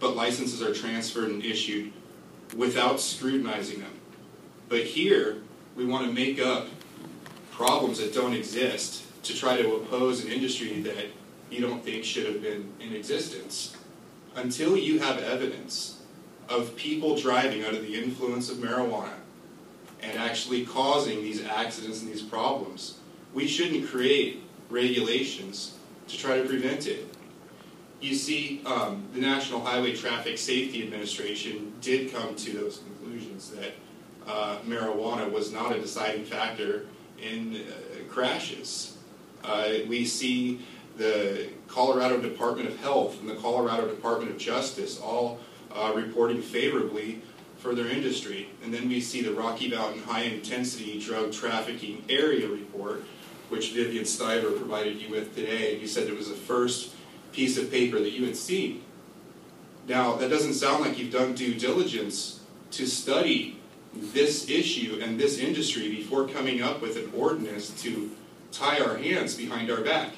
but licenses are transferred and issued without scrutinizing them. But here, we want to make up problems that don't exist to try to oppose an industry that you don't think should have been in existence. Until you have evidence of people driving under the influence of marijuana and actually causing these accidents and these problems, we shouldn't create regulations to try to prevent it. You see, um, the National Highway Traffic Safety Administration did come to those conclusions that uh, marijuana was not a deciding factor in uh, crashes. Uh, we see the Colorado Department of Health and the Colorado Department of Justice all uh, reporting favorably for their industry. And then we see the Rocky Mountain High Intensity Drug Trafficking Area Report, which Vivian Stiver provided you with today. You said it was the first piece of paper that you had seen. Now, that doesn't sound like you've done due diligence to study this issue and this industry before coming up with an ordinance to tie our hands behind our back.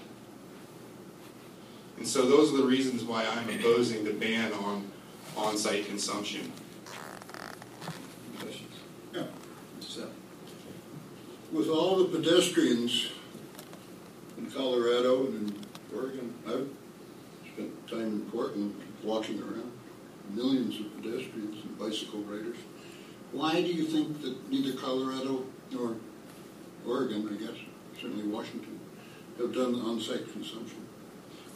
And so those are the reasons why I'm opposing the ban on on-site consumption. Yeah. So, with all the pedestrians in Colorado and in Oregon, I've spent time in Portland walking around, millions of pedestrians and bicycle riders. Why do you think that neither Colorado nor Oregon, I guess, certainly Washington, have done on-site consumption?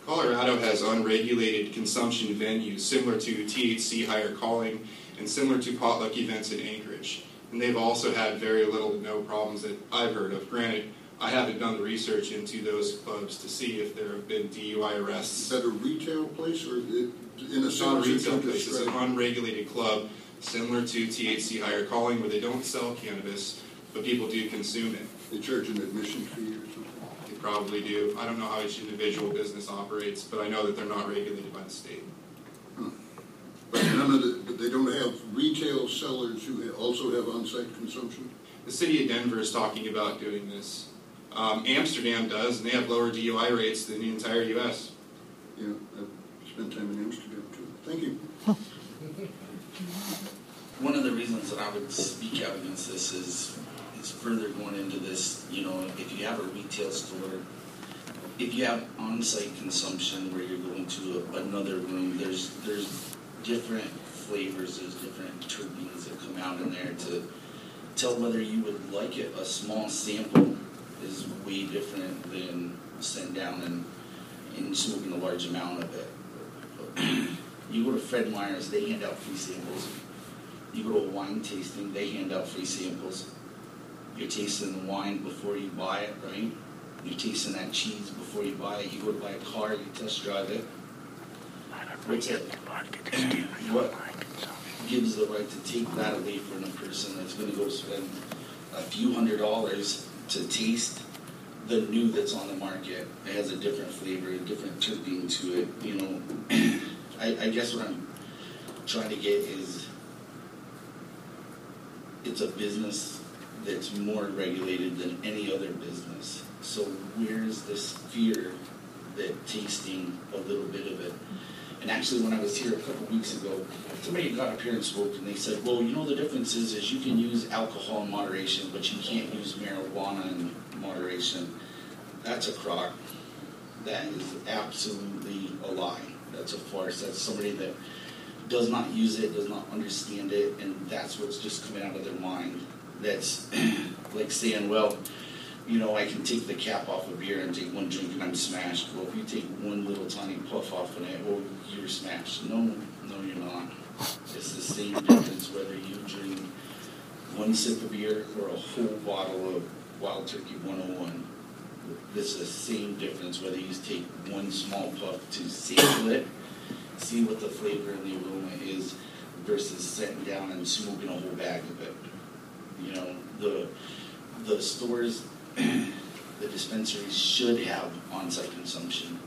Colorado has unregulated consumption venues similar to THC higher calling and similar to potluck events in Anchorage. And they've also had very little to no problems that I've heard of. Granted, I haven't done the research into those clubs to see if there have been DUI Is arrests. that a retail place or in a It's not a retail place, it's an unregulated club similar to THC higher calling where they don't sell cannabis, but people do consume it. They charge an admission fee or something? They probably do. I don't know how each individual business operates, but I know that they're not regulated by the state. But none of the, but they don't have retail sellers who also have on-site consumption? The city of Denver is talking about doing this. Um, Amsterdam does, and they have lower DUI rates than the entire U.S. Yeah, I've spent time in Amsterdam too. Thank you. One of the reasons that I would speak out against this is is further going into this. You know, if you have a retail store, if you have on-site consumption where you're going to a, another room, there's there's different flavors, there's different terpenes that come out in there to tell whether you would like it. A small sample is way different than sitting down and, and smoking a large amount of it. you go to Fred Meyer's, they hand out free samples. You go to a wine tasting, they hand out free samples. You're tasting the wine before you buy it, right? You're tasting that cheese before you buy it. You go to buy a car, you test drive it. What's it? What gives the right to take that away from a person that's going to go spend a few hundred dollars to taste the new that's on the market? It has a different flavor, a different terpene to it. You know, I, I guess what I'm trying to get is it's a business that's more regulated than any other business. So where's this fear that tasting a little bit of it? And actually, when I was here a couple weeks ago, somebody got up here and spoke, and they said, "Well, you know, the difference is, is you can use alcohol in moderation, but you can't use marijuana in moderation." That's a crock. That is absolutely a lie. That's a farce. That's somebody that does not use it, does not understand it, and that's what's just coming out of their mind. That's like saying, well, you know, I can take the cap off a beer and take one drink and I'm smashed. Well, if you take one little tiny puff off of it, well, you're smashed. No, no, you're not. It's the same difference whether you drink one sip of beer or a whole bottle of Wild Turkey 101. It's the same difference whether you take one small puff to sample it, see what the flavor and the aroma is, versus sitting down and smoking a whole bag of it. You know, the the stores, the dispensaries should have on-site consumption.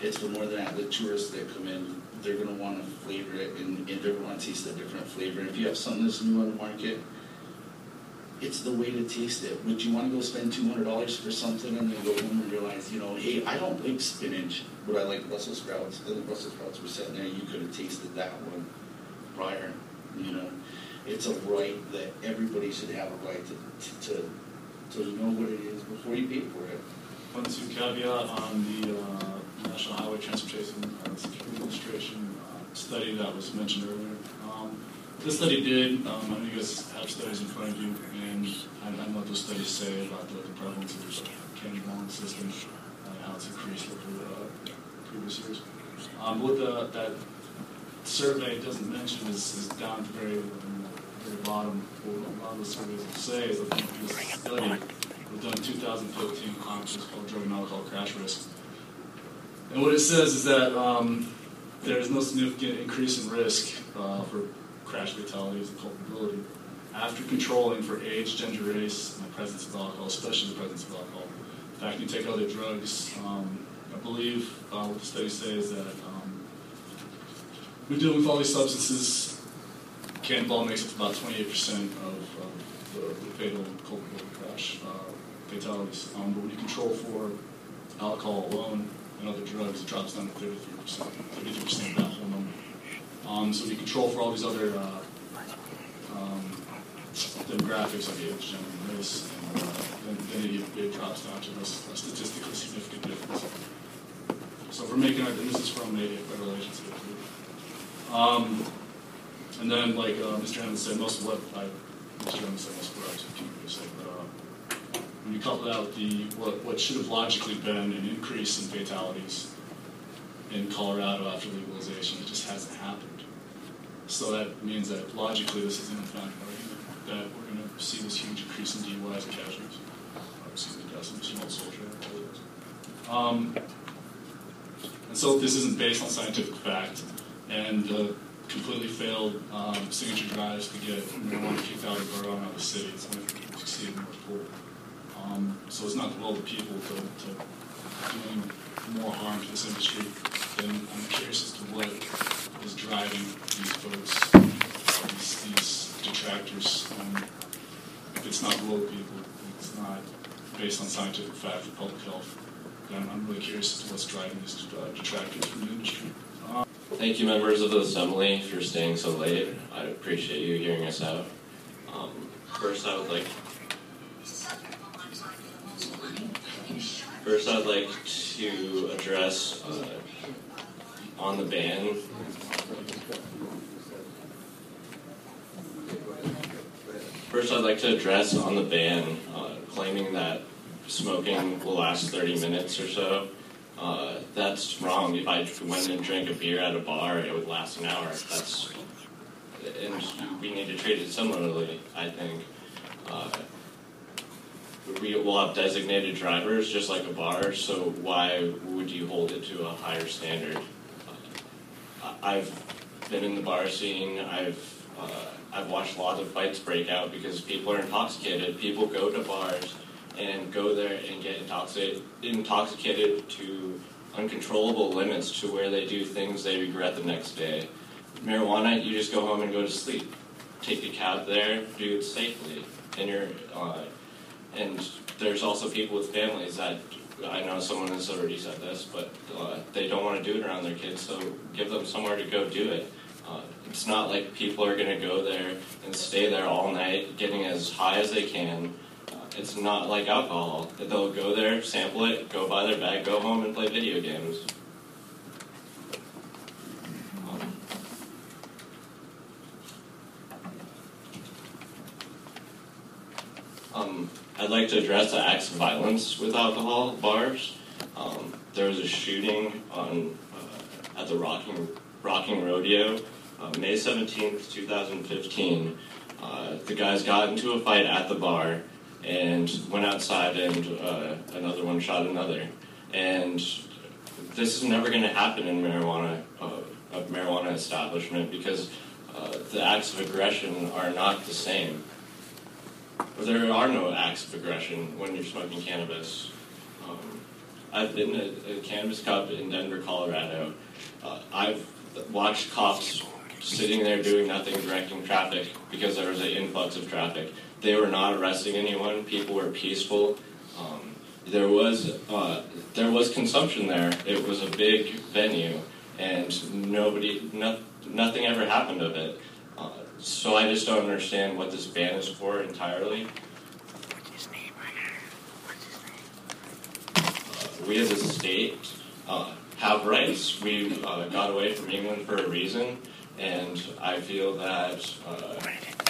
It's for more than that. The tourists that come in, they're going to want to flavor it, and, and they're to want to taste a different flavor. And if you have something that's new on the market, it's the way to taste it. Would you want to go spend two hundred dollars for something and then go home and realize, you know, hey, I don't like spinach, but I like Brussels sprouts. And the Brussels sprouts were sitting there. You could have tasted that one prior. You know, it's a right that everybody should have a right to to to know what it is before you pay for it. One to caveat on the uh, National Highway Transportation uh, Security Administration uh, study that was mentioned earlier. Um, this study did, um, I know you guys have studies in front of you, and I, I know what those studies say about the, the prevalence of the candy system and how it's increased over uh, previous years. Um, what the, that survey doesn't mention is, is down the very, very bottom. Lot of the surveys will say is that this study was done in 2015 Congress called Drug and Alcohol Crash Risk. And what it says is that um, there is no significant increase in risk uh, for crash fatalities and culpability after controlling for age, gender, race, and the presence of alcohol, especially the presence of alcohol. In fact, you take other drugs. Um, I believe uh, what the studies say is that um, we're dealing with all these substances. Cannonball makes up about 28% of, of the, the fatal culpable crash uh, fatalities. Um, but when you control for alcohol alone and other drugs, it drops down to 33%. 33% of that whole number. Um, so we control for all these other uh, um, demographics like age, gender, and race, and uh, then, then it, it, drops down to a, statistically significant difference. So if we're making our, this is from a federal agency. Um, and then, like uh, Mr. Hammond said, most of what I, Mr. Hammond said most of what I can't really say, but uh, when you couple out the what, what should have logically been an increase in fatalities in Colorado after legalization, it just hasn't happened. So that means that logically this is an infinite argument that we're going to see this huge increase in DUIs and casualties. Obviously, the deaths small soldier. Um, and so this isn't based on scientific fact, and uh, completely failed um, signature drives to get marijuana kicked out of the borough and out of the city. It's only succeeded in Um, so it's not the will of the people to, to doing more harm to this industry. And I'm curious as to what is driving these folks, these, these detractors. Um, if it's not the will of people, it's not based on scientific fact or public health, then I'm really curious as to what's driving these uh, detractors from the industry. Thank you, members of the assembly, for staying so late. I appreciate you hearing us out. Um, first, I would like. First, I'd like to address uh, on the ban. First, I'd like to address on the ban, uh, claiming that smoking will last 30 minutes or so. Uh, that's wrong. If I went and drank a beer at a bar, it would last an hour. That's and we need to treat it similarly. I think uh, we will have designated drivers just like a bar. So why would you hold it to a higher standard? Uh, I've been in the bar scene. I've uh, I've watched lots of fights break out because people are intoxicated. People go to bars and go there and get intoxicated, to uncontrollable limits to where they do things they regret the next day. Marijuana, you just go home and go to sleep. Take a cab there, do it safely, and you're. Uh, and there's also people with families that I know someone has already said this, but uh, they don't want to do it around their kids, so give them somewhere to go do it. Uh, it's not like people are going to go there and stay there all night, getting as high as they can. It's not like alcohol. They'll go there, sample it, go buy their bag, go home, and play video games. Um, I'd like to address the acts of violence with alcohol bars. Um, there was a shooting on uh, at the Rocking Rocking Rodeo, uh, May seventeenth, two thousand fifteen. Uh, the guys got into a fight at the bar and went outside, and uh, another one shot another. And this is never going to happen in marijuana uh, a marijuana establishment because uh, the acts of aggression are not the same. There are no acts of aggression when you're smoking cannabis. Um, I've been at a cannabis cup in Denver, Colorado. Uh, I've watched cops sitting there doing nothing, directing traffic because there was an influx of traffic. They were not arresting anyone. People were peaceful. Um, there was uh, there was consumption there. It was a big venue, and nobody, no, nothing ever happened of it. Uh, so I just don't understand what this ban is for entirely. What is name? What is Uh, we as a state uh, have rights. We uh, got away from England for a reason, and I feel that uh,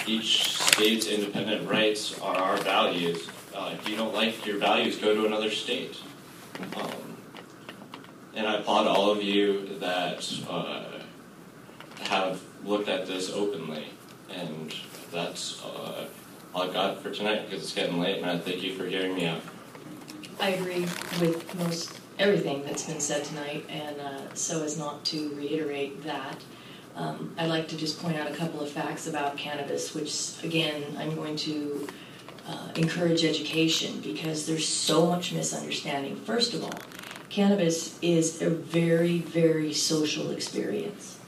each state's independent rights are our values. Uh, if you don't like your values, go to another state. Um, and I applaud all of you that uh, have looked at this openly. And that's uh, all I've got for tonight because it's getting late, and I thank you for hearing me out. I agree with most everything that's been said tonight, and uh, so as not to reiterate that, um, I'd like to just point out a couple of facts about cannabis, which, again, I'm going to uh, encourage education because there's so much misunderstanding. First of all, cannabis is a very, very social experience.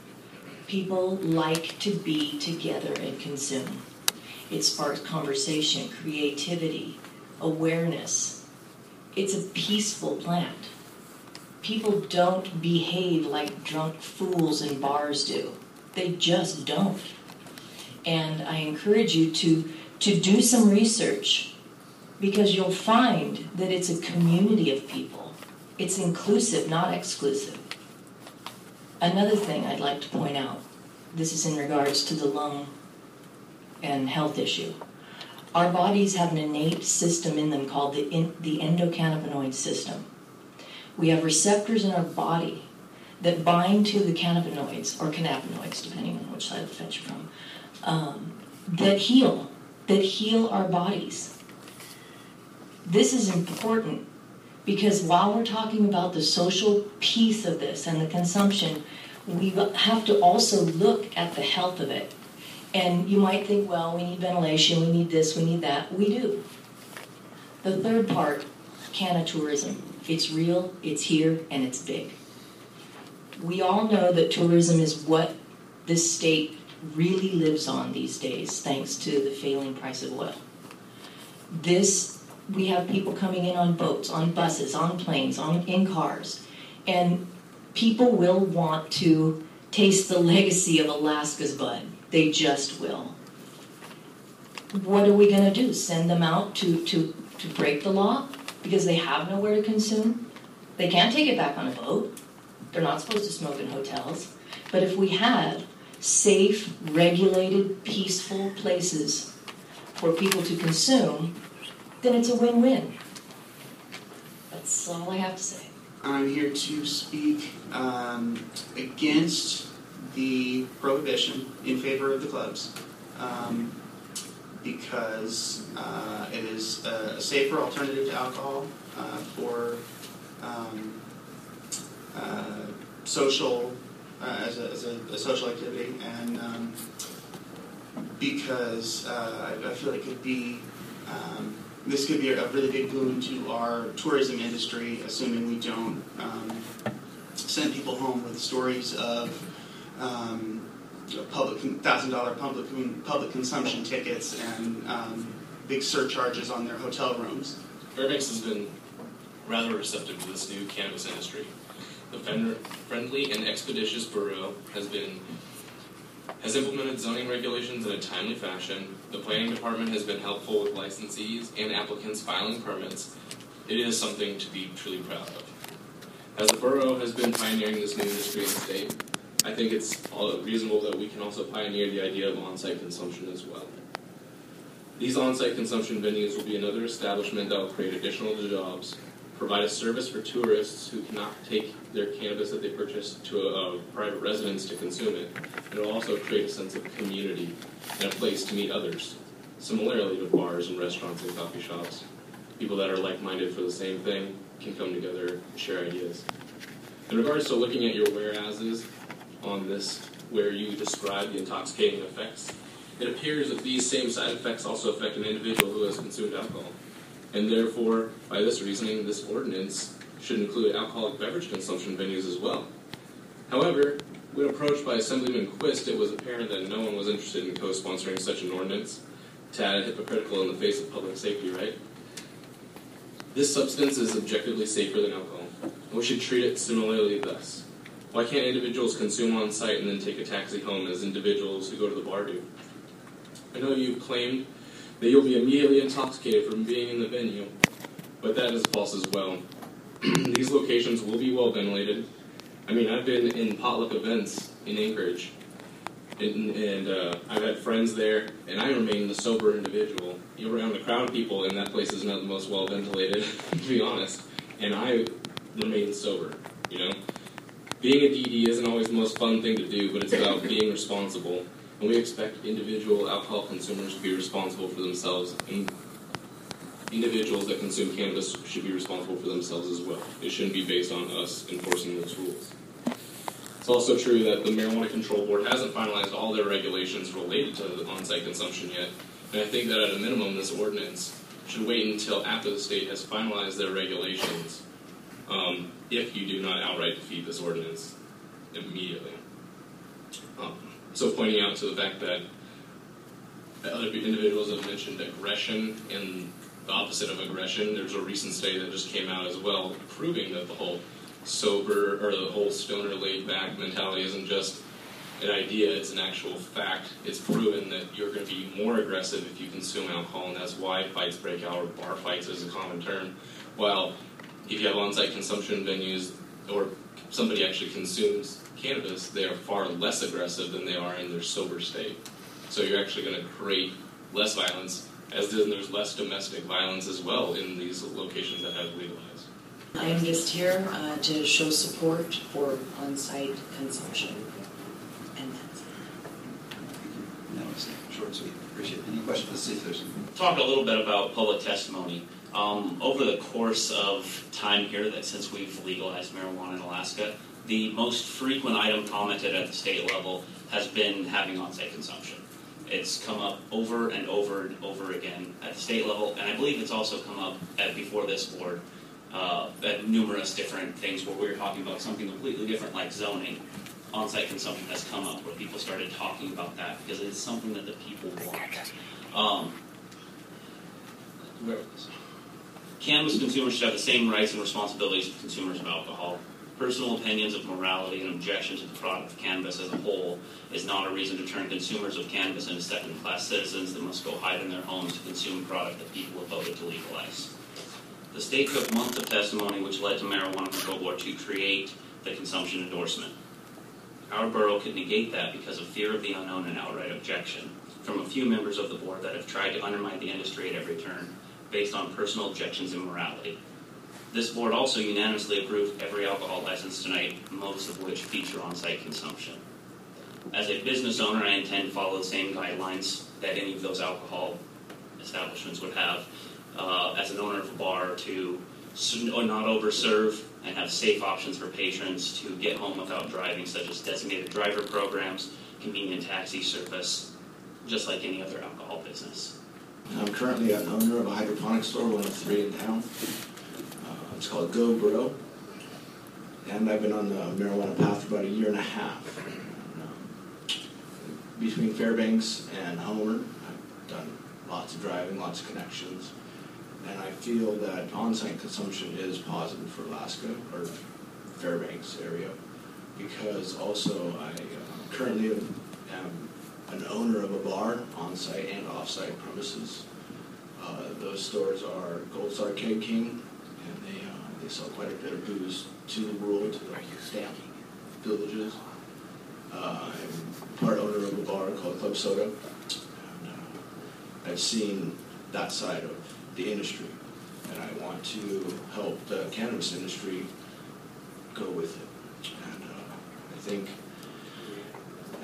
People like to be together and consume. It sparks conversation, creativity, awareness. It's a peaceful plant. People don't behave like drunk fools in bars do. They just don't. And I encourage you to, to do some research because you'll find that it's a community of people. It's inclusive, not exclusive. Another thing I'd like to point out this is in regards to the lung and health issue. Our bodies have an innate system in them called the, in, the endocannabinoid system. We have receptors in our body that bind to the cannabinoids, or cannabinoids, depending on which side of the fence you're from, um, that heal, that heal our bodies. This is important because while we're talking about the social piece of this and the consumption, we have to also look at the health of it. And you might think, well, we need ventilation, we need this, we need that. We do. The third part, canna tourism. It's real, it's here, and it's big. We all know that tourism is what this state really lives on these days, thanks to the failing price of oil. This, we have people coming in on boats, on buses, on planes, on in cars, and people will want to taste the legacy of Alaska's bud. They just will. What are we going to do? Send them out to, to, to break the law because they have nowhere to consume? They can't take it back on a boat. They're not supposed to smoke in hotels. But if we have safe, regulated, peaceful places for people to consume, then it's a win win. That's all I have to say. I'm here to speak um, against the prohibition in favor of the clubs um, because uh, it is a safer alternative to alcohol uh, for um, social uh, as, a, as a, a, social activity and um, because uh, I, I, feel it could be um, this could be a really big boon to our tourism industry, assuming we don't um, send people home with stories of um, public thousand dollar public public consumption tickets and um, big surcharges on their hotel rooms. Fairbanks has been rather receptive to this new cannabis industry. The friendly and expeditious borough has been has implemented zoning regulations in a timely fashion. The planning department has been helpful with licensees and applicants filing permits. It is something to be truly proud of. As the borough has been pioneering this new industry in the state, I think it's reasonable that we can also pioneer the idea of on-site consumption as well. These on-site consumption venues will be another establishment that will create additional jobs, provide a service for tourists who cannot take their cannabis that they purchase to a, a private residence to consume it. It will also create a sense of community and a place to meet others, similarly to bars and restaurants and coffee shops. People that are like-minded for the same thing can come together and share ideas. In regards to looking at your whereases on this, where you describe the intoxicating effects, it appears that these same side effects also affect an individual who has consumed alcohol. And therefore, by this reasoning, this ordinance should include alcoholic beverage consumption venues as well. However, when approached by Assemblyman Quist, it was apparent that no one was interested in co-sponsoring such an ordinance. Tad hypocritical in the face of public safety, right? This substance is objectively safer than alcohol. We should treat it similarly thus. Why can't individuals consume on site and then take a taxi home as individuals who go to the bar do? I know you've claimed that you'll be immediately intoxicated from being in the venue, but that is false as well. These locations will be well ventilated. I mean, I've been in potluck events in Anchorage, and, and uh, I've had friends there, and I remain the sober individual. You're around a crowd of people, and that place is not the most well ventilated, to be honest. And I remain sober, you know? Being a DD isn't always the most fun thing to do, but it's about being responsible. And we expect individual alcohol consumers to be responsible for themselves, and individuals that consume cannabis should be responsible for themselves as well. It shouldn't be based on us enforcing those rules. It's also true that the Marijuana Control Board hasn't finalized all their regulations related to on-site consumption yet, and I think that at a minimum this ordinance should wait until after the state has finalized their regulations um, if you do not outright defeat this ordinance immediately. Um, so pointing out to the fact that other individuals have mentioned aggression and the opposite of aggression. There's a recent study that just came out as well, proving that the whole sober or the whole stoner laid back mentality isn't just an idea, it's an actual fact. It's proven that you're going to be more aggressive if you consume alcohol, and that's why fights break out, or bar fights is a common term. While if you have on site consumption venues or somebody actually consumes cannabis, they are far less aggressive than they are in their sober state. So you're actually going to create less violence as then there's less domestic violence as well in these locations that have legalized. I am just here uh, to show support for on-site consumption. And that's it. That was short sweet. Appreciate it. Any questions? Let's see if there's Talk a little bit about public testimony. Um, over the course of time here, that since we've legalized marijuana in Alaska, the most frequent item commented at the state level has been having on-site consumption. It's come up over and over and over again at the state level, and I believe it's also come up at, before this board uh, at numerous different things where we were talking about something completely different, like zoning. On-site consumption has come up where people started talking about that because it's something that the people want. Um, where was Cannabis consumers should have the same rights and responsibilities as consumers of alcohol. Personal opinions of morality and objections to the product of cannabis as a whole is not a reason to turn consumers of cannabis into second class citizens that must go hide in their homes to consume a product that people have voted to legalize. The state took months of testimony, which led to Marijuana Control Board to create the consumption endorsement. Our borough could negate that because of fear of the unknown and outright objection from a few members of the board that have tried to undermine the industry at every turn based on personal objections and morality. This board also unanimously approved every alcohol license tonight, most of which feature on-site consumption. As a business owner, I intend to follow the same guidelines that any of those alcohol establishments would have. Uh, as an owner of a bar, to not overserve and have safe options for patrons to get home without driving, such as designated driver programs, convenient taxi service, just like any other alcohol business. I'm currently an owner of a hydroponic store, one of three in town. Uh, it's called Go Grow. And I've been on the marijuana path for about a year and a half. Um, between Fairbanks and Homer, I've done lots of driving, lots of connections. And I feel that on-site consumption is positive for Alaska or Fairbanks area because also I uh, currently am an owner of a bar on-site and off-site premises. Uh, those stores are Gold's Arcade King, and they uh, they sell quite a bit of booze to the rural, to the stamp villages. Uh, I'm part owner of a bar called Club Soda. And, uh, I've seen that side of the industry, and I want to help the cannabis industry go with it. And uh, I think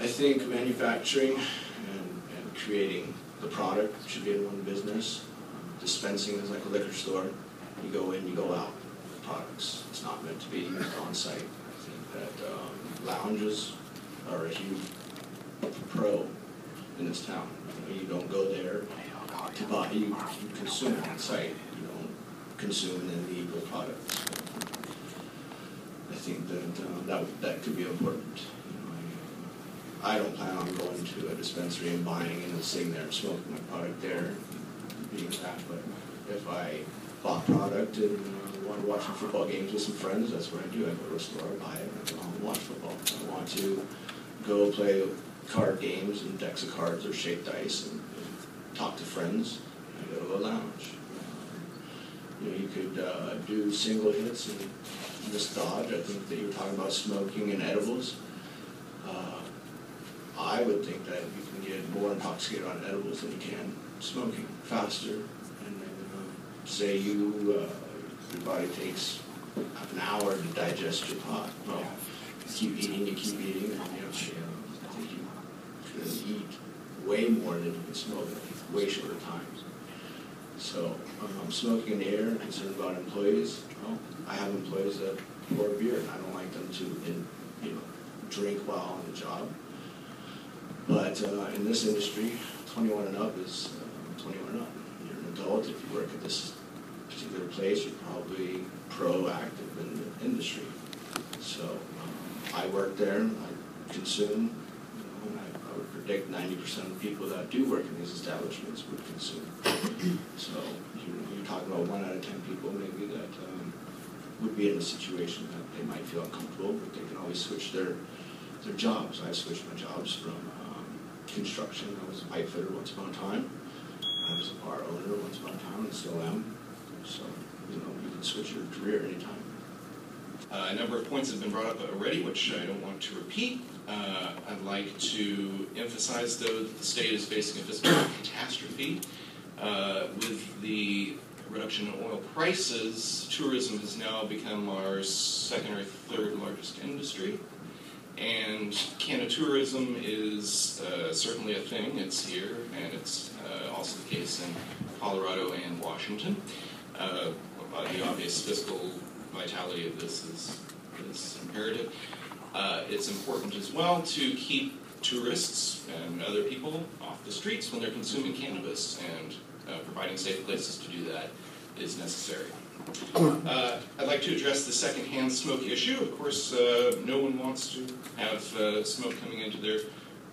I think manufacturing and, and creating the product should be in one business. Um, dispensing is like a liquor store. You go in, you go out. Products. It's not meant to be on site. I think that um, lounges are a huge pro in this town. You, know, you don't go there to buy. You, you consume on site. You don't consume leave the product. I think that uh, that that could be important. I don't plan on going to a dispensary and buying and sitting there and smoking my product there, being that. But if I bought product and uh, want to watch some football games with some friends, that's what I do. I go to a store, buy it, and I go home and watch football. I want to go play card games and decks of cards or shake dice and, and talk to friends, I go to a lounge. Um, you know, you could uh, do single hits and miss dodge. I think that you were talking about smoking and edibles. Uh, I would think that you can get more intoxicated on edibles than you can smoking faster. And uh, say you uh, your body takes an hour to digest your pot. Well, you keep eating, you keep eating, and you know, I think you eat way more than you can smoke in way shorter times. So, um, smoking in the air, concerned about employees. Well, I have employees that pour beer, and I don't like them to, in, you know, drink while on the job. But uh, in this industry, 21 and up is uh, 21 and up. You're an adult. If you work at this particular place, you're probably proactive in the industry. So um, I work there. I consume. You know, I, I would predict 90% of people that do work in these establishments would consume. so you, you're talking about one out of 10 people maybe that um, would be in a situation that they might feel uncomfortable, but they can always switch their their jobs. I switched my jobs from construction. I was a pipe fitter once upon a time. I was a bar owner once upon a time and still am. So, you know, you can switch your career anytime. Uh, a number of points have been brought up already, which I don't want to repeat. Uh, I'd like to emphasize, though, that the state is facing a fiscal catastrophe. Uh, with the reduction in oil prices, tourism has now become our second or third largest industry. And cannabis tourism is uh, certainly a thing. It's here, and it's uh, also the case in Colorado and Washington. Uh, the obvious fiscal vitality of this is, is imperative. Uh, it's important as well to keep tourists and other people off the streets when they're consuming cannabis, and uh, providing safe places to do that is necessary. Uh, I'd like to address the secondhand smoke issue. Of course, uh, no one wants to have uh, smoke coming into their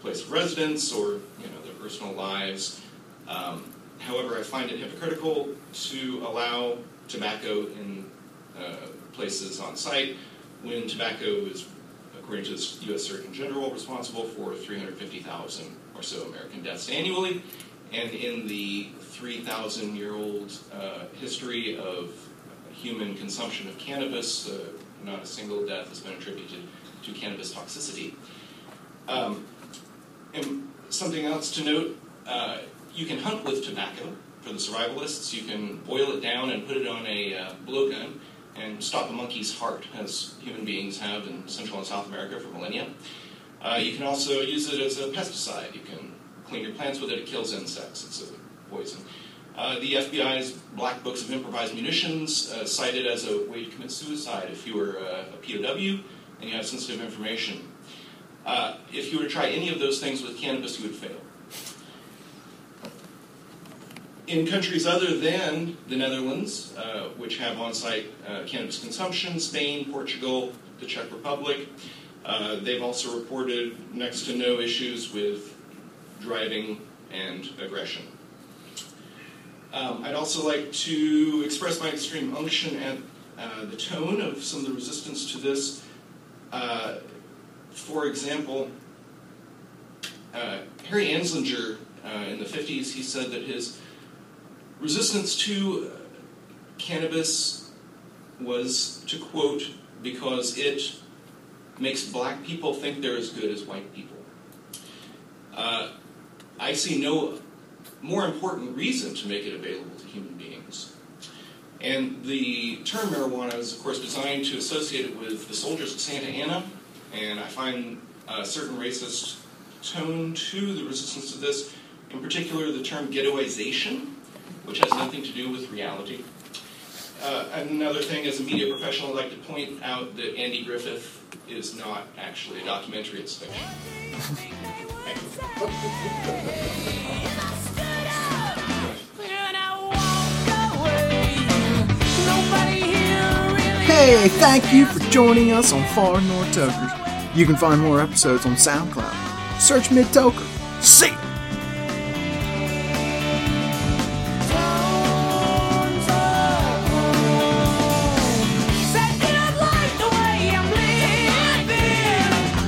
place of residence or you know their personal lives. Um, however, I find it hypocritical to allow tobacco in uh, places on site when tobacco is, according to the U.S. Surgeon General, responsible for 350,000 or so American deaths annually. And in the 3,000 year old uh, history of human consumption of cannabis. Uh, not a single death has been attributed to cannabis toxicity. Um, and something else to note uh, you can hunt with tobacco for the survivalists. You can boil it down and put it on a uh, blowgun and stop a monkey's heart, as human beings have in Central and South America for millennia. Uh, you can also use it as a pesticide. You can clean your plants with it, it kills insects, it's a poison. Uh, the FBI's Black Books of Improvised Munitions uh, cite it as a way to commit suicide if you were uh, a POW and you have sensitive information. Uh, if you were to try any of those things with cannabis, you would fail. In countries other than the Netherlands, uh, which have on site cannabis consumption, Spain, Portugal, the Czech Republic, they've also reported next to no issues with driving and aggression. Um, I'd also like to express my extreme unction at uh, the tone of some of the resistance to this. Uh, for example, uh, Harry Anslinger in the 50s, he said that his Resistance to cannabis was, to quote, because it makes black people think they're as good as white people. Uh, I see no more important reason to make it available to human beings. And the term marijuana is, of course, designed to associate it with the soldiers of Santa Anna, and I find a certain racist tone to the resistance to this, in particular the term ghettoization which has nothing to do with reality. Uh, another thing, as a media professional, I'd like to point out that Andy Griffith is not actually a documentary, it's fiction. Hey, thank you for joining us on Far North Tokers. You can find more episodes on SoundCloud. Search Mid Toker. See